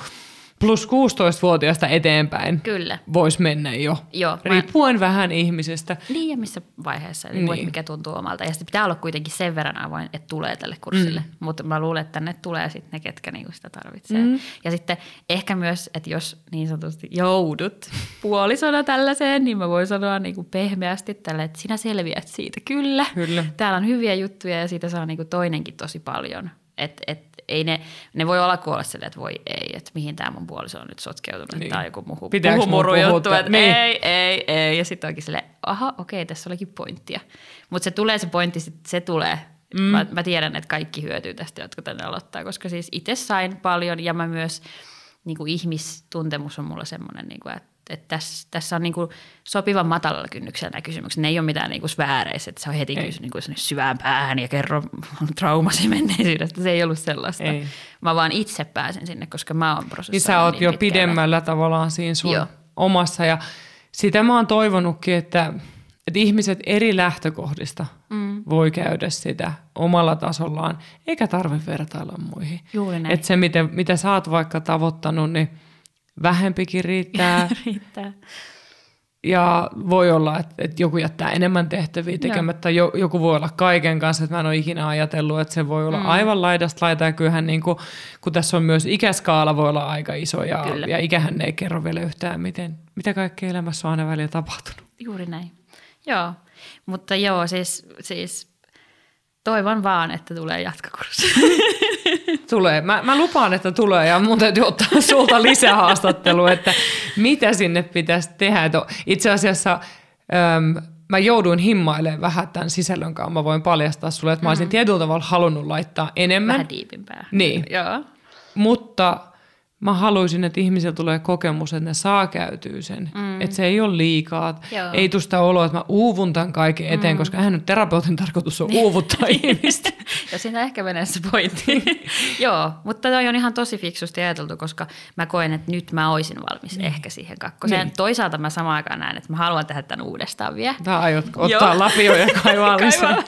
plus 16-vuotiaasta eteenpäin Kyllä. voisi mennä jo. Joo, mä- Riippuen vähän ihmisestä. Niin ja missä vaiheessa, eli Niin. niin. mikä tuntuu omalta. Ja sitten pitää olla kuitenkin sen verran avoin, että tulee tälle kurssille. Mm. Mutta mä luulen, että tänne tulee sitten ne, ketkä niinku sitä tarvitsee. Mm. Ja sitten ehkä myös, että jos niin sanotusti joudut puolisona tällaiseen, niin mä voin sanoa niinku pehmeästi tälle, että sinä selviät siitä. Kyllä. Kyllä. Täällä on hyviä juttuja ja siitä saa niinku toinenkin tosi paljon. Et, et, ei ne, ne voi olla kuolla silleen, että voi ei, että mihin tämä mun puoliso on nyt sotkeutunut, Niin. tai joku muhu, puhumurujuttu, puhuttaa? että Niin. ei, ei, ei. Ja sitten onkin silleen, aha, okei, tässä olikin pointtia. Mutta se tulee se pointti, sit se tulee. Mm. Mä, mä tiedän, että kaikki hyötyy tästä, jotka tänne aloittaa, koska siis itse sain paljon ja mä myös, niin kuin ihmistuntemus on mulla semmoinen, niin kuin, että, että tässä, tässä on niin kuin sopivan matalalla kynnyksellä nämä kysymykset. Ne ei ole mitään niin kuin sfääreissä, että se on heti Ei. kysy niin kuin syvään päähän ja kerro traumasi menneisyydestä. Se ei ollut sellaista. Ei. Mä vaan itse pääsen sinne, koska mä oon prosessoinut Niin sä oot niin jo pitkällä. pidemmällä tavallaan siinä sun Joo. omassa. Ja sitä mä oon toivonutkin, että, että ihmiset eri lähtökohdista mm. voi käydä sitä omalla tasollaan, eikä tarvitse vertailla muihin. Juuri näin. Että se, mitä, mitä sä oot vaikka tavoittanut, niin vähempikin riittää. Riittää. Ja voi olla, että, että joku jättää enemmän tehtäviä tekemättä. Jo, joku voi olla kaiken kanssa, että mä en ole ikinä ajatellut, että se voi olla mm. aivan laidasta laitaa. Ja kyllähän niin kuin, kun tässä on myös ikäskaala voi olla aika iso ja, Kyllä. ja ikähän ei kerro vielä yhtään, miten, mitä kaikkea elämässä on aina välillä tapahtunut. Juuri näin. Joo, mutta joo, siis, siis toivon vaan, että tulee jatkokurssi. Tulee. Mä, mä lupaan, että tulee ja mun täytyy ottaa sulta lisähaastattelu, että mitä sinne pitäisi tehdä. Että itse asiassa äm, mä jouduin himmailemaan vähän tämän sisällön kanssa. Mä voin paljastaa sulle, että mä olisin tietyllä tavalla halunnut laittaa enemmän. Vähän diipimpää. Niin. Joo. Mutta mä haluaisin, että ihmisillä tulee kokemus, että ne saa käytyä sen. Mm. Että se ei ole liikaa. Joo. Ei tule sitä oloa, että mä uuvun tämän kaiken eteen, mm. koska eihän nyt terapeutin tarkoitus on uuvuttaa ihmistä. Ja siinä ehkä menee se pointti. Joo, mutta toi on ihan tosi fiksusti ajateltu, koska mä koen, että nyt mä oisin valmis niin. ehkä siihen kakkoseen. Niin. Niin. Toisaalta mä samaan aikaan näen, että mä haluan tehdä tämän uudestaan vielä. Tai aiot ottaa lapio ja kaivaa lisää. Kaivaa.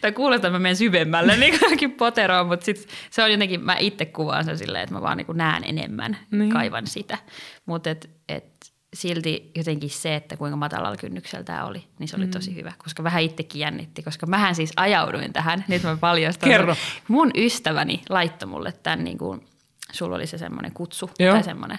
tai kuulostaa, että mä menen syvemmälle niin kaikki poteroon, mutta sit se on jotenkin, mä itse kuvaan sen silleen, että mä vaan niin näen enemmän, Niin. kaivan sitä. Mutta et, et silti jotenkin se, että kuinka matalalla kynnyksellä tämä oli, niin se oli tosi hyvä, koska vähän itsekin jännitti, koska mähän siis ajauduin tähän, nyt mä paljastan. Kerro. Mun ystäväni laittoi mulle tämän, niin kuin, sulla oli se semmoinen kutsu Joo. tai semmoinen,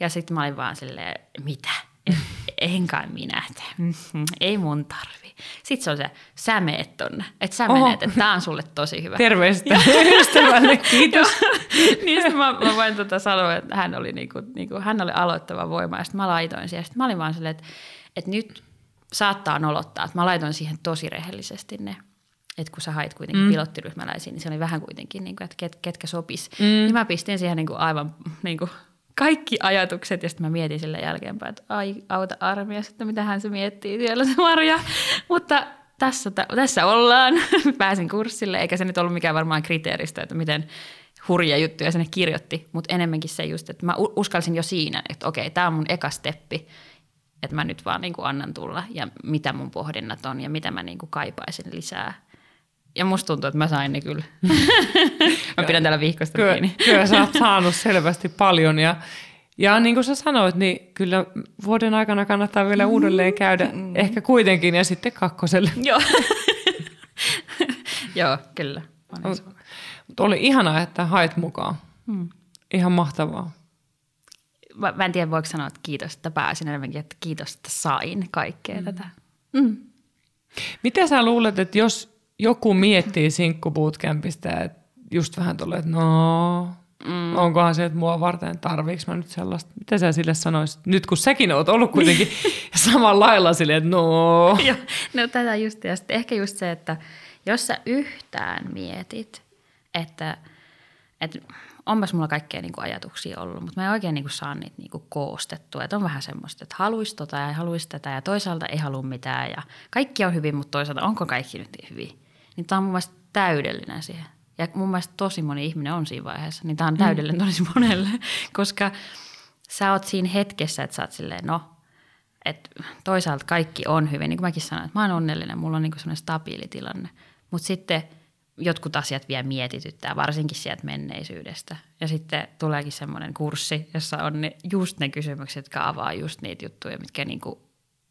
ja sitten mä olin vaan silleen, mitä? Et, en kai minä, että mhm, ei mun tarvi. Sitten se on se, sä meet tonne, että sä Oho. menet, että tää on sulle tosi hyvä. Terveistä ystävälle, kiitos. niin sitten mä, mä voin tota sanoa, että hän oli, niinku, niinku, hän oli aloittava voima ja sitten mä laitoin siihen. Sitten mä olin vaan silleen, että, että nyt saattaa nolottaa. Että mä laitoin siihen tosi rehellisesti ne. Että kun sä hait kuitenkin mm. pilottiryhmäläisiin, niin se oli vähän kuitenkin, niin kuin, että ket, ketkä sopis. Mm. Niin mä pistin siihen niin kuin aivan niin kuin kaikki ajatukset ja sitten mä mietin sille jälkeenpäin, että ai, auta armias, että mitä hän se miettii siellä se Marja. Mutta tässä, tässä ollaan. Pääsin kurssille, eikä se nyt ollut mikään varmaan kriteeristä, että miten hurja juttuja sinne kirjoitti, mutta enemmänkin se just, että mä uskalsin jo siinä, että okei, tämä on mun eka steppi, että mä nyt vaan niin kuin annan tulla ja mitä mun pohdinnat on ja mitä mä niin kuin kaipaisin lisää. Ja musta tuntuu, että mä sain ne kyllä. mä pidän täällä vihkosta Kyllä, kiinni. kyllä sä oot saanut selvästi paljon ja Ja niin kuin sä sanoit, niin kyllä vuoden aikana kannattaa vielä uudelleen käydä, mm. ehkä kuitenkin, ja sitten kakkoselle. Joo. Joo, kyllä. Mutta oli ihanaa, että hait mukaan. Mm. Ihan mahtavaa. Mä, mä en tiedä, voiko sanoa, että kiitos, että pääsin enemmänkin, että kiitos, että sain kaikkea mm. tätä. Mm. Mitä sä luulet, että jos joku miettii sinkkubootcampista, että just vähän tulee, että no, mm. onkohan se, että mua varten tarviiks mä nyt sellaista, mitä sä sille sanoisit, nyt kun säkin oot ollut kuitenkin samalla lailla silleen, että no. Joo, no tätä just, ja sitten ehkä just se, että jos sä yhtään mietit, että, että onpas mulla kaikkea niin kuin ajatuksia ollut, mutta mä en oikein niin kuin saa niitä niin kuin koostettua. Että on vähän semmoista, että haluaisi tota ja haluaisi tätä ja toisaalta ei halua mitään ja kaikki on hyvin, mutta toisaalta onko kaikki nyt niin hyvin. Niin tämä on mun mielestä täydellinen siihen. Ja mun mielestä tosi moni ihminen on siinä vaiheessa, niin tämä on mm. täydellinen mm. tosi monelle, koska sä oot siinä hetkessä, että sä oot silleen, no, että toisaalta kaikki on hyvin. Niin kuin mäkin sanoin, että mä oon onnellinen, mulla on niin semmoinen stabiili tilanne. Mutta sitten – jotkut asiat vielä mietityttää, varsinkin sieltä menneisyydestä. Ja sitten tuleekin semmoinen kurssi, jossa on ne, just ne kysymykset, jotka avaa just niitä juttuja, mitkä niinku,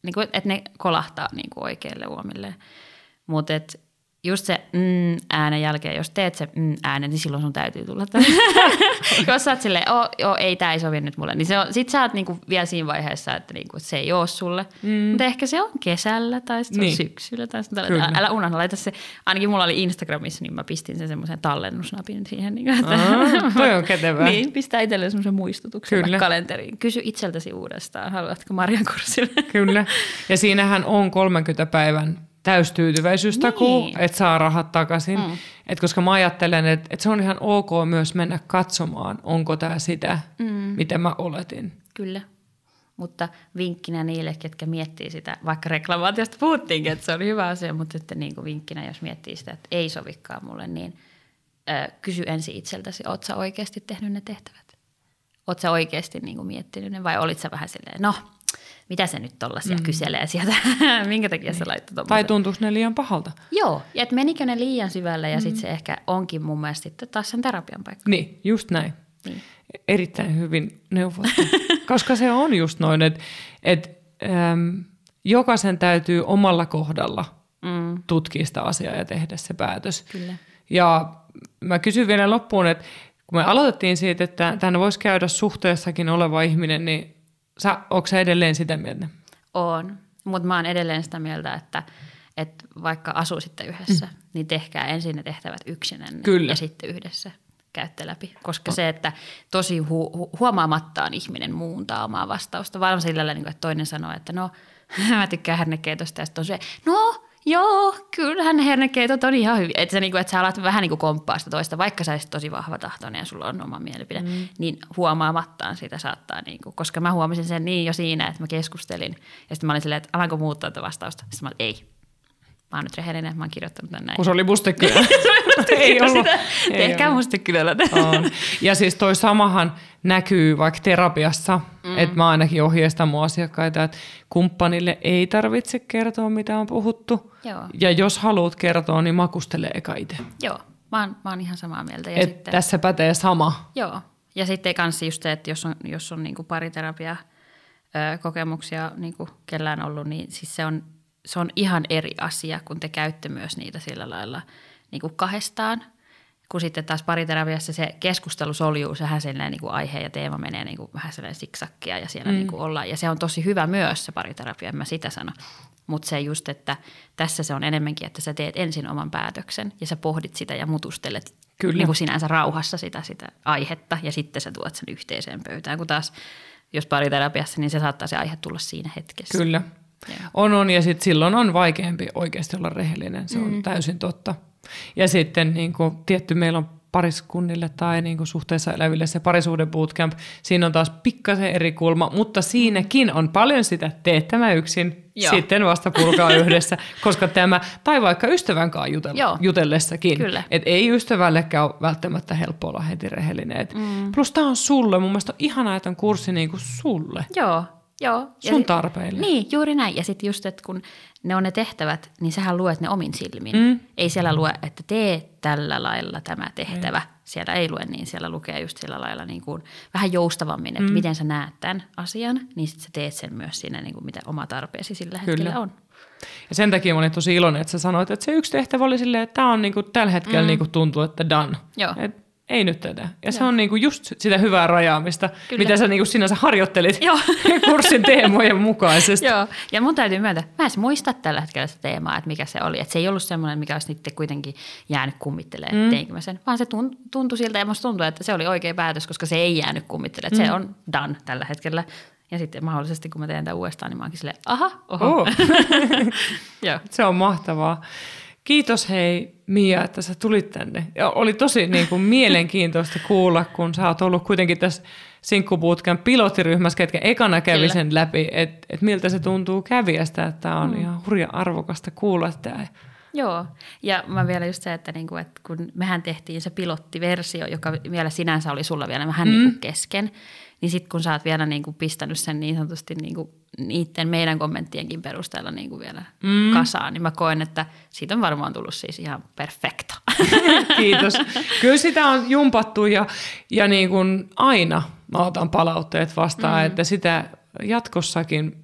niinku, että ne kolahtaa niinku oikeille uomille. Mutta just se mm, äänen jälkeen, jos teet se mm, äänen, niin silloin sun täytyy tulla Jos sä oot silleen, oh, oh, ei tämä ei sovi nyt mulle, niin se on, sit sä oot niinku vielä siinä vaiheessa, että niinku, se ei ole sulle. Mm. Mutta ehkä se on kesällä tai sitten niin. syksyllä. Tai sitten, älä, älä unohda, laita se, ainakin mulla oli Instagramissa, niin mä pistin sen semmoisen tallennusnapin siihen. Niin, että, Aa, toi on kätevää. niin, pistää itselleen semmoisen muistutuksen Kyllä. kalenteriin. Kysy itseltäsi uudestaan, haluatko Marian kurssille? Kyllä, ja siinähän on 30 päivän täystyytyväisyystakuu, niin. että saa rahat takaisin. Mm. Et koska mä ajattelen, että, että se on ihan ok myös mennä katsomaan, onko tämä sitä, mm. mitä mä oletin. Kyllä. Mutta vinkkinä niille, ketkä miettii sitä, vaikka reklamaatiosta puhuttiinkin, että se oli hyvä asia, mutta sitten niin kuin vinkkinä, jos miettii sitä, että ei sovikaan mulle, niin ö, kysy ensin itseltäsi, oot sä oikeasti tehnyt ne tehtävät? Oot sä oikeasti niin kuin miettinyt ne vai olit sä vähän silleen, no mitä se nyt tollasia mm. kyselee sieltä, minkä takia niin. se laittoi tommosen. Tai tuntuuko ne liian pahalta? Joo, ja että menikö ne liian syvälle ja mm. sitten se ehkä onkin mun mielestä sitten taas sen terapian paikka. Niin, just näin. Niin. Erittäin hyvin neuvottu, koska se on just noin, että et, äm, jokaisen täytyy omalla kohdalla mm. tutkia sitä asiaa ja tehdä se päätös. Kyllä. Ja mä kysyn vielä loppuun, että kun me aloitettiin siitä, että tänne voisi käydä suhteessakin oleva ihminen, niin Sä, onko sä edelleen sitä mieltä? On, mutta mä oon edelleen sitä mieltä, että, että vaikka asuisitte yhdessä, mm. niin tehkää ensin ne tehtävät yksinenne Kyllä. ja sitten yhdessä käytte läpi. Koska no. se, että tosi hu- hu- huomaamattaan ihminen muuntaa omaa vastausta, vaan sillä niin että toinen sanoo, että no, mä tykkään hernekeitosta ja sitten on se, no, joo, kyllähän ne hernekeitot on ihan hyviä. Että, sä, niin että sä alat vähän niin kuin komppaa sitä toista, vaikka sä olisit tosi vahva tahtoinen ja sulla on oma mielipide, mm. niin huomaamattaan sitä saattaa, niin kuin, koska mä huomasin sen niin jo siinä, että mä keskustelin. Ja sitten mä olin silleen, että alanko muuttaa tätä vastausta? Sitten mä olin, ei, mä oon nyt rehellinen, mä oon kirjoittanut tämän näin. Kun se oli mustekylä. ei ollut. Tehkää mustekylä. Ja siis toi samahan näkyy vaikka terapiassa, mm. että mä ainakin ohjeistan mun asiakkaita, että kumppanille ei tarvitse kertoa, mitä on puhuttu. Joo. Ja jos haluat kertoa, niin makustele eka itse. Joo, mä oon, mä oon ihan samaa mieltä. Ja Et sitten, tässä pätee sama. Joo, ja sitten kanssa just se, että jos on, jos on niin pariterapia kokemuksia niin kellään ollut, niin siis se on se on ihan eri asia, kun te käytte myös niitä sillä lailla niin kuin kahdestaan. Kun sitten taas pariterapiassa se keskustelu soljuu, sehän sellainen niin kuin aihe ja teema menee niin kuin vähän sellainen siksakkia ja siellä mm. niin kuin ollaan. Ja se on tosi hyvä myös se pariterapia, en mä sitä sano. Mutta se just, että tässä se on enemmänkin, että sä teet ensin oman päätöksen ja sä pohdit sitä ja mutustelet Kyllä. Niin kuin sinänsä rauhassa sitä, sitä aihetta ja sitten sä tuot sen yhteiseen pöytään. Kun taas jos pariterapiassa, niin se saattaa se aihe tulla siinä hetkessä. Kyllä. On, on, ja sitten silloin on vaikeampi oikeasti olla rehellinen, se on mm. täysin totta. Ja sitten niin kuin, tietty meillä on pariskunnille tai niin kuin suhteessa eläville se parisuuden bootcamp. Siinä on taas pikkasen eri kulma, mutta siinäkin on paljon sitä, teet tämä yksin, Joo. sitten vasta purkaa yhdessä, koska tämä, tai vaikka ystävän kanssa jutella, jutellessakin, että ei ystävällekään ole välttämättä helppo olla heti rehellinen. mm. Plus tämä on sulle, mun mielestä on ihanaa, että on kurssi niin kuin sulle. Joo, Joo. Sun sit, tarpeille. Niin, juuri näin. Ja sitten just, että kun ne on ne tehtävät, niin sähän luet ne omin silmin. Mm. Ei siellä lue, että tee tällä lailla tämä tehtävä. Ei. siellä ei lue, niin siellä lukee just sillä lailla niin kuin vähän joustavammin, että mm. miten sä näet tämän asian, niin sitten sä teet sen myös siinä, niin kuin mitä oma tarpeesi sillä Kyllä. hetkellä on. Ja sen takia mä olin tosi iloinen, että sä sanoit, että se yksi tehtävä oli silleen, että tämä on niinku, tällä hetkellä mm. niinku tuntuu, että done. Joo. Et ei nyt tätä. Ja Joo. se on niinku just sitä hyvää rajaamista, Kyllä. mitä sä niinku sinänsä harjoittelit Joo. kurssin teemojen mukaisesti. Joo, ja mun täytyy myöntää, mä en muista tällä hetkellä sitä teemaa, että mikä se oli. Että se ei ollut semmoinen, mikä olisi nyt kuitenkin jäänyt kummittelemaan, mm. teinkö mä sen. Vaan se tuntui siltä ja musta tuntui, että se oli oikea päätös, koska se ei jäänyt kummittelemaan. Mm. Se on done tällä hetkellä. Ja sitten mahdollisesti, kun mä teen tämän uudestaan, niin mä oonkin silleen, aha, oho. Oh. Joo. Se on mahtavaa. Kiitos hei Mia, että sä tulit tänne. Ja oli tosi niin kuin, mielenkiintoista kuulla, kun sä oot ollut kuitenkin tässä Sinkkupuutkan pilottiryhmässä, ketkä ekana kävi Kyllä. sen läpi, että et miltä se tuntuu kävijästä, että tämä on mm. ihan hurja arvokasta kuulla tämä. Joo, ja mä vielä just se, että, niinku, että kun mehän tehtiin se pilottiversio, joka vielä sinänsä oli sulla vielä vähän mm. niinku kesken, niin sitten kun sä oot vielä niin kuin pistänyt sen niin sanotusti niin kuin niiden meidän kommenttienkin perusteella niin kuin vielä mm. kasaan, niin mä koen, että siitä on varmaan tullut siis ihan perfekta. Kiitos. Kyllä sitä on jumpattu ja, ja niin kuin aina mä otan palautteet vastaan, mm. että sitä jatkossakin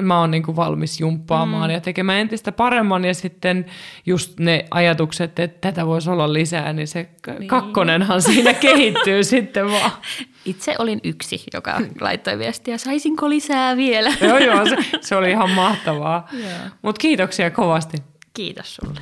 mä oon niin valmis jumppaamaan mm. ja tekemään entistä paremman ja sitten just ne ajatukset, että tätä voisi olla lisää, niin se niin. kakkonenhan siinä kehittyy sitten vaan. Itse olin yksi, joka laittoi viestiä, saisinko lisää vielä? joo, joo, se, se oli ihan mahtavaa. Mutta kiitoksia kovasti. Kiitos sulle.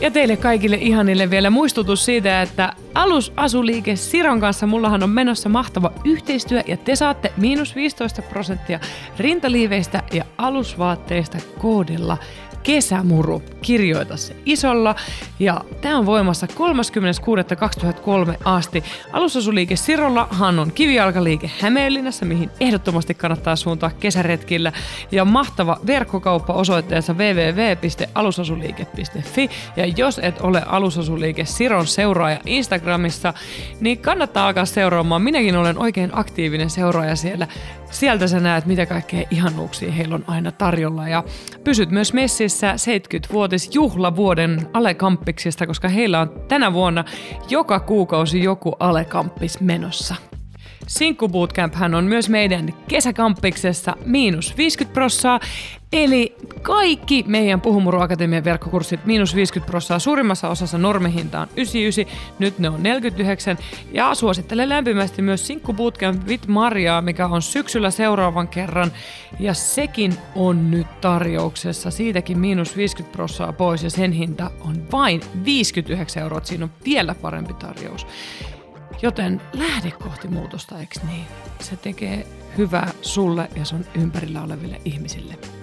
Ja teille kaikille ihanille vielä muistutus siitä, että alusasuliike Siron kanssa mullahan on menossa mahtava yhteistyö ja te saatte miinus 15 prosenttia rintaliiveistä ja alusvaatteista koodilla kesämuru. Kirjoita se isolla. Ja tämä on voimassa 30.6.2003 asti. Alusasuliike Sirollahan on kivijalkaliike Hämeenlinnassa, mihin ehdottomasti kannattaa suuntaa kesäretkillä. Ja mahtava verkkokauppa osoitteessa www.alusasuliike.fi. Ja jos et ole alusasuliike Siron seuraaja Instagramissa, niin kannattaa alkaa seuraamaan. Minäkin olen oikein aktiivinen seuraaja siellä. Sieltä sä näet, mitä kaikkea ihanuuksia heillä on aina tarjolla. Ja pysyt myös messissä 70-vuotisjuhlavuoden alekampiksista, koska heillä on tänä vuonna joka kuukausi joku alekamppis menossa. Sinkku Bootcamp on myös meidän kesäkampiksessa miinus 50 prossaa, eli kaikki meidän Puhumuru Akatemian verkkokurssit miinus 50 prossaa. Suurimmassa osassa normihinta on 99, nyt ne on 49. Ja suosittelen lämpimästi myös Sinkku Bootcamp with Mariaa, mikä on syksyllä seuraavan kerran. Ja sekin on nyt tarjouksessa. Siitäkin miinus 50 prossaa pois ja sen hinta on vain 59 euroa. Siinä on vielä parempi tarjous. Joten lähde kohti muutosta, eikö niin? Se tekee hyvää sulle ja sun ympärillä oleville ihmisille.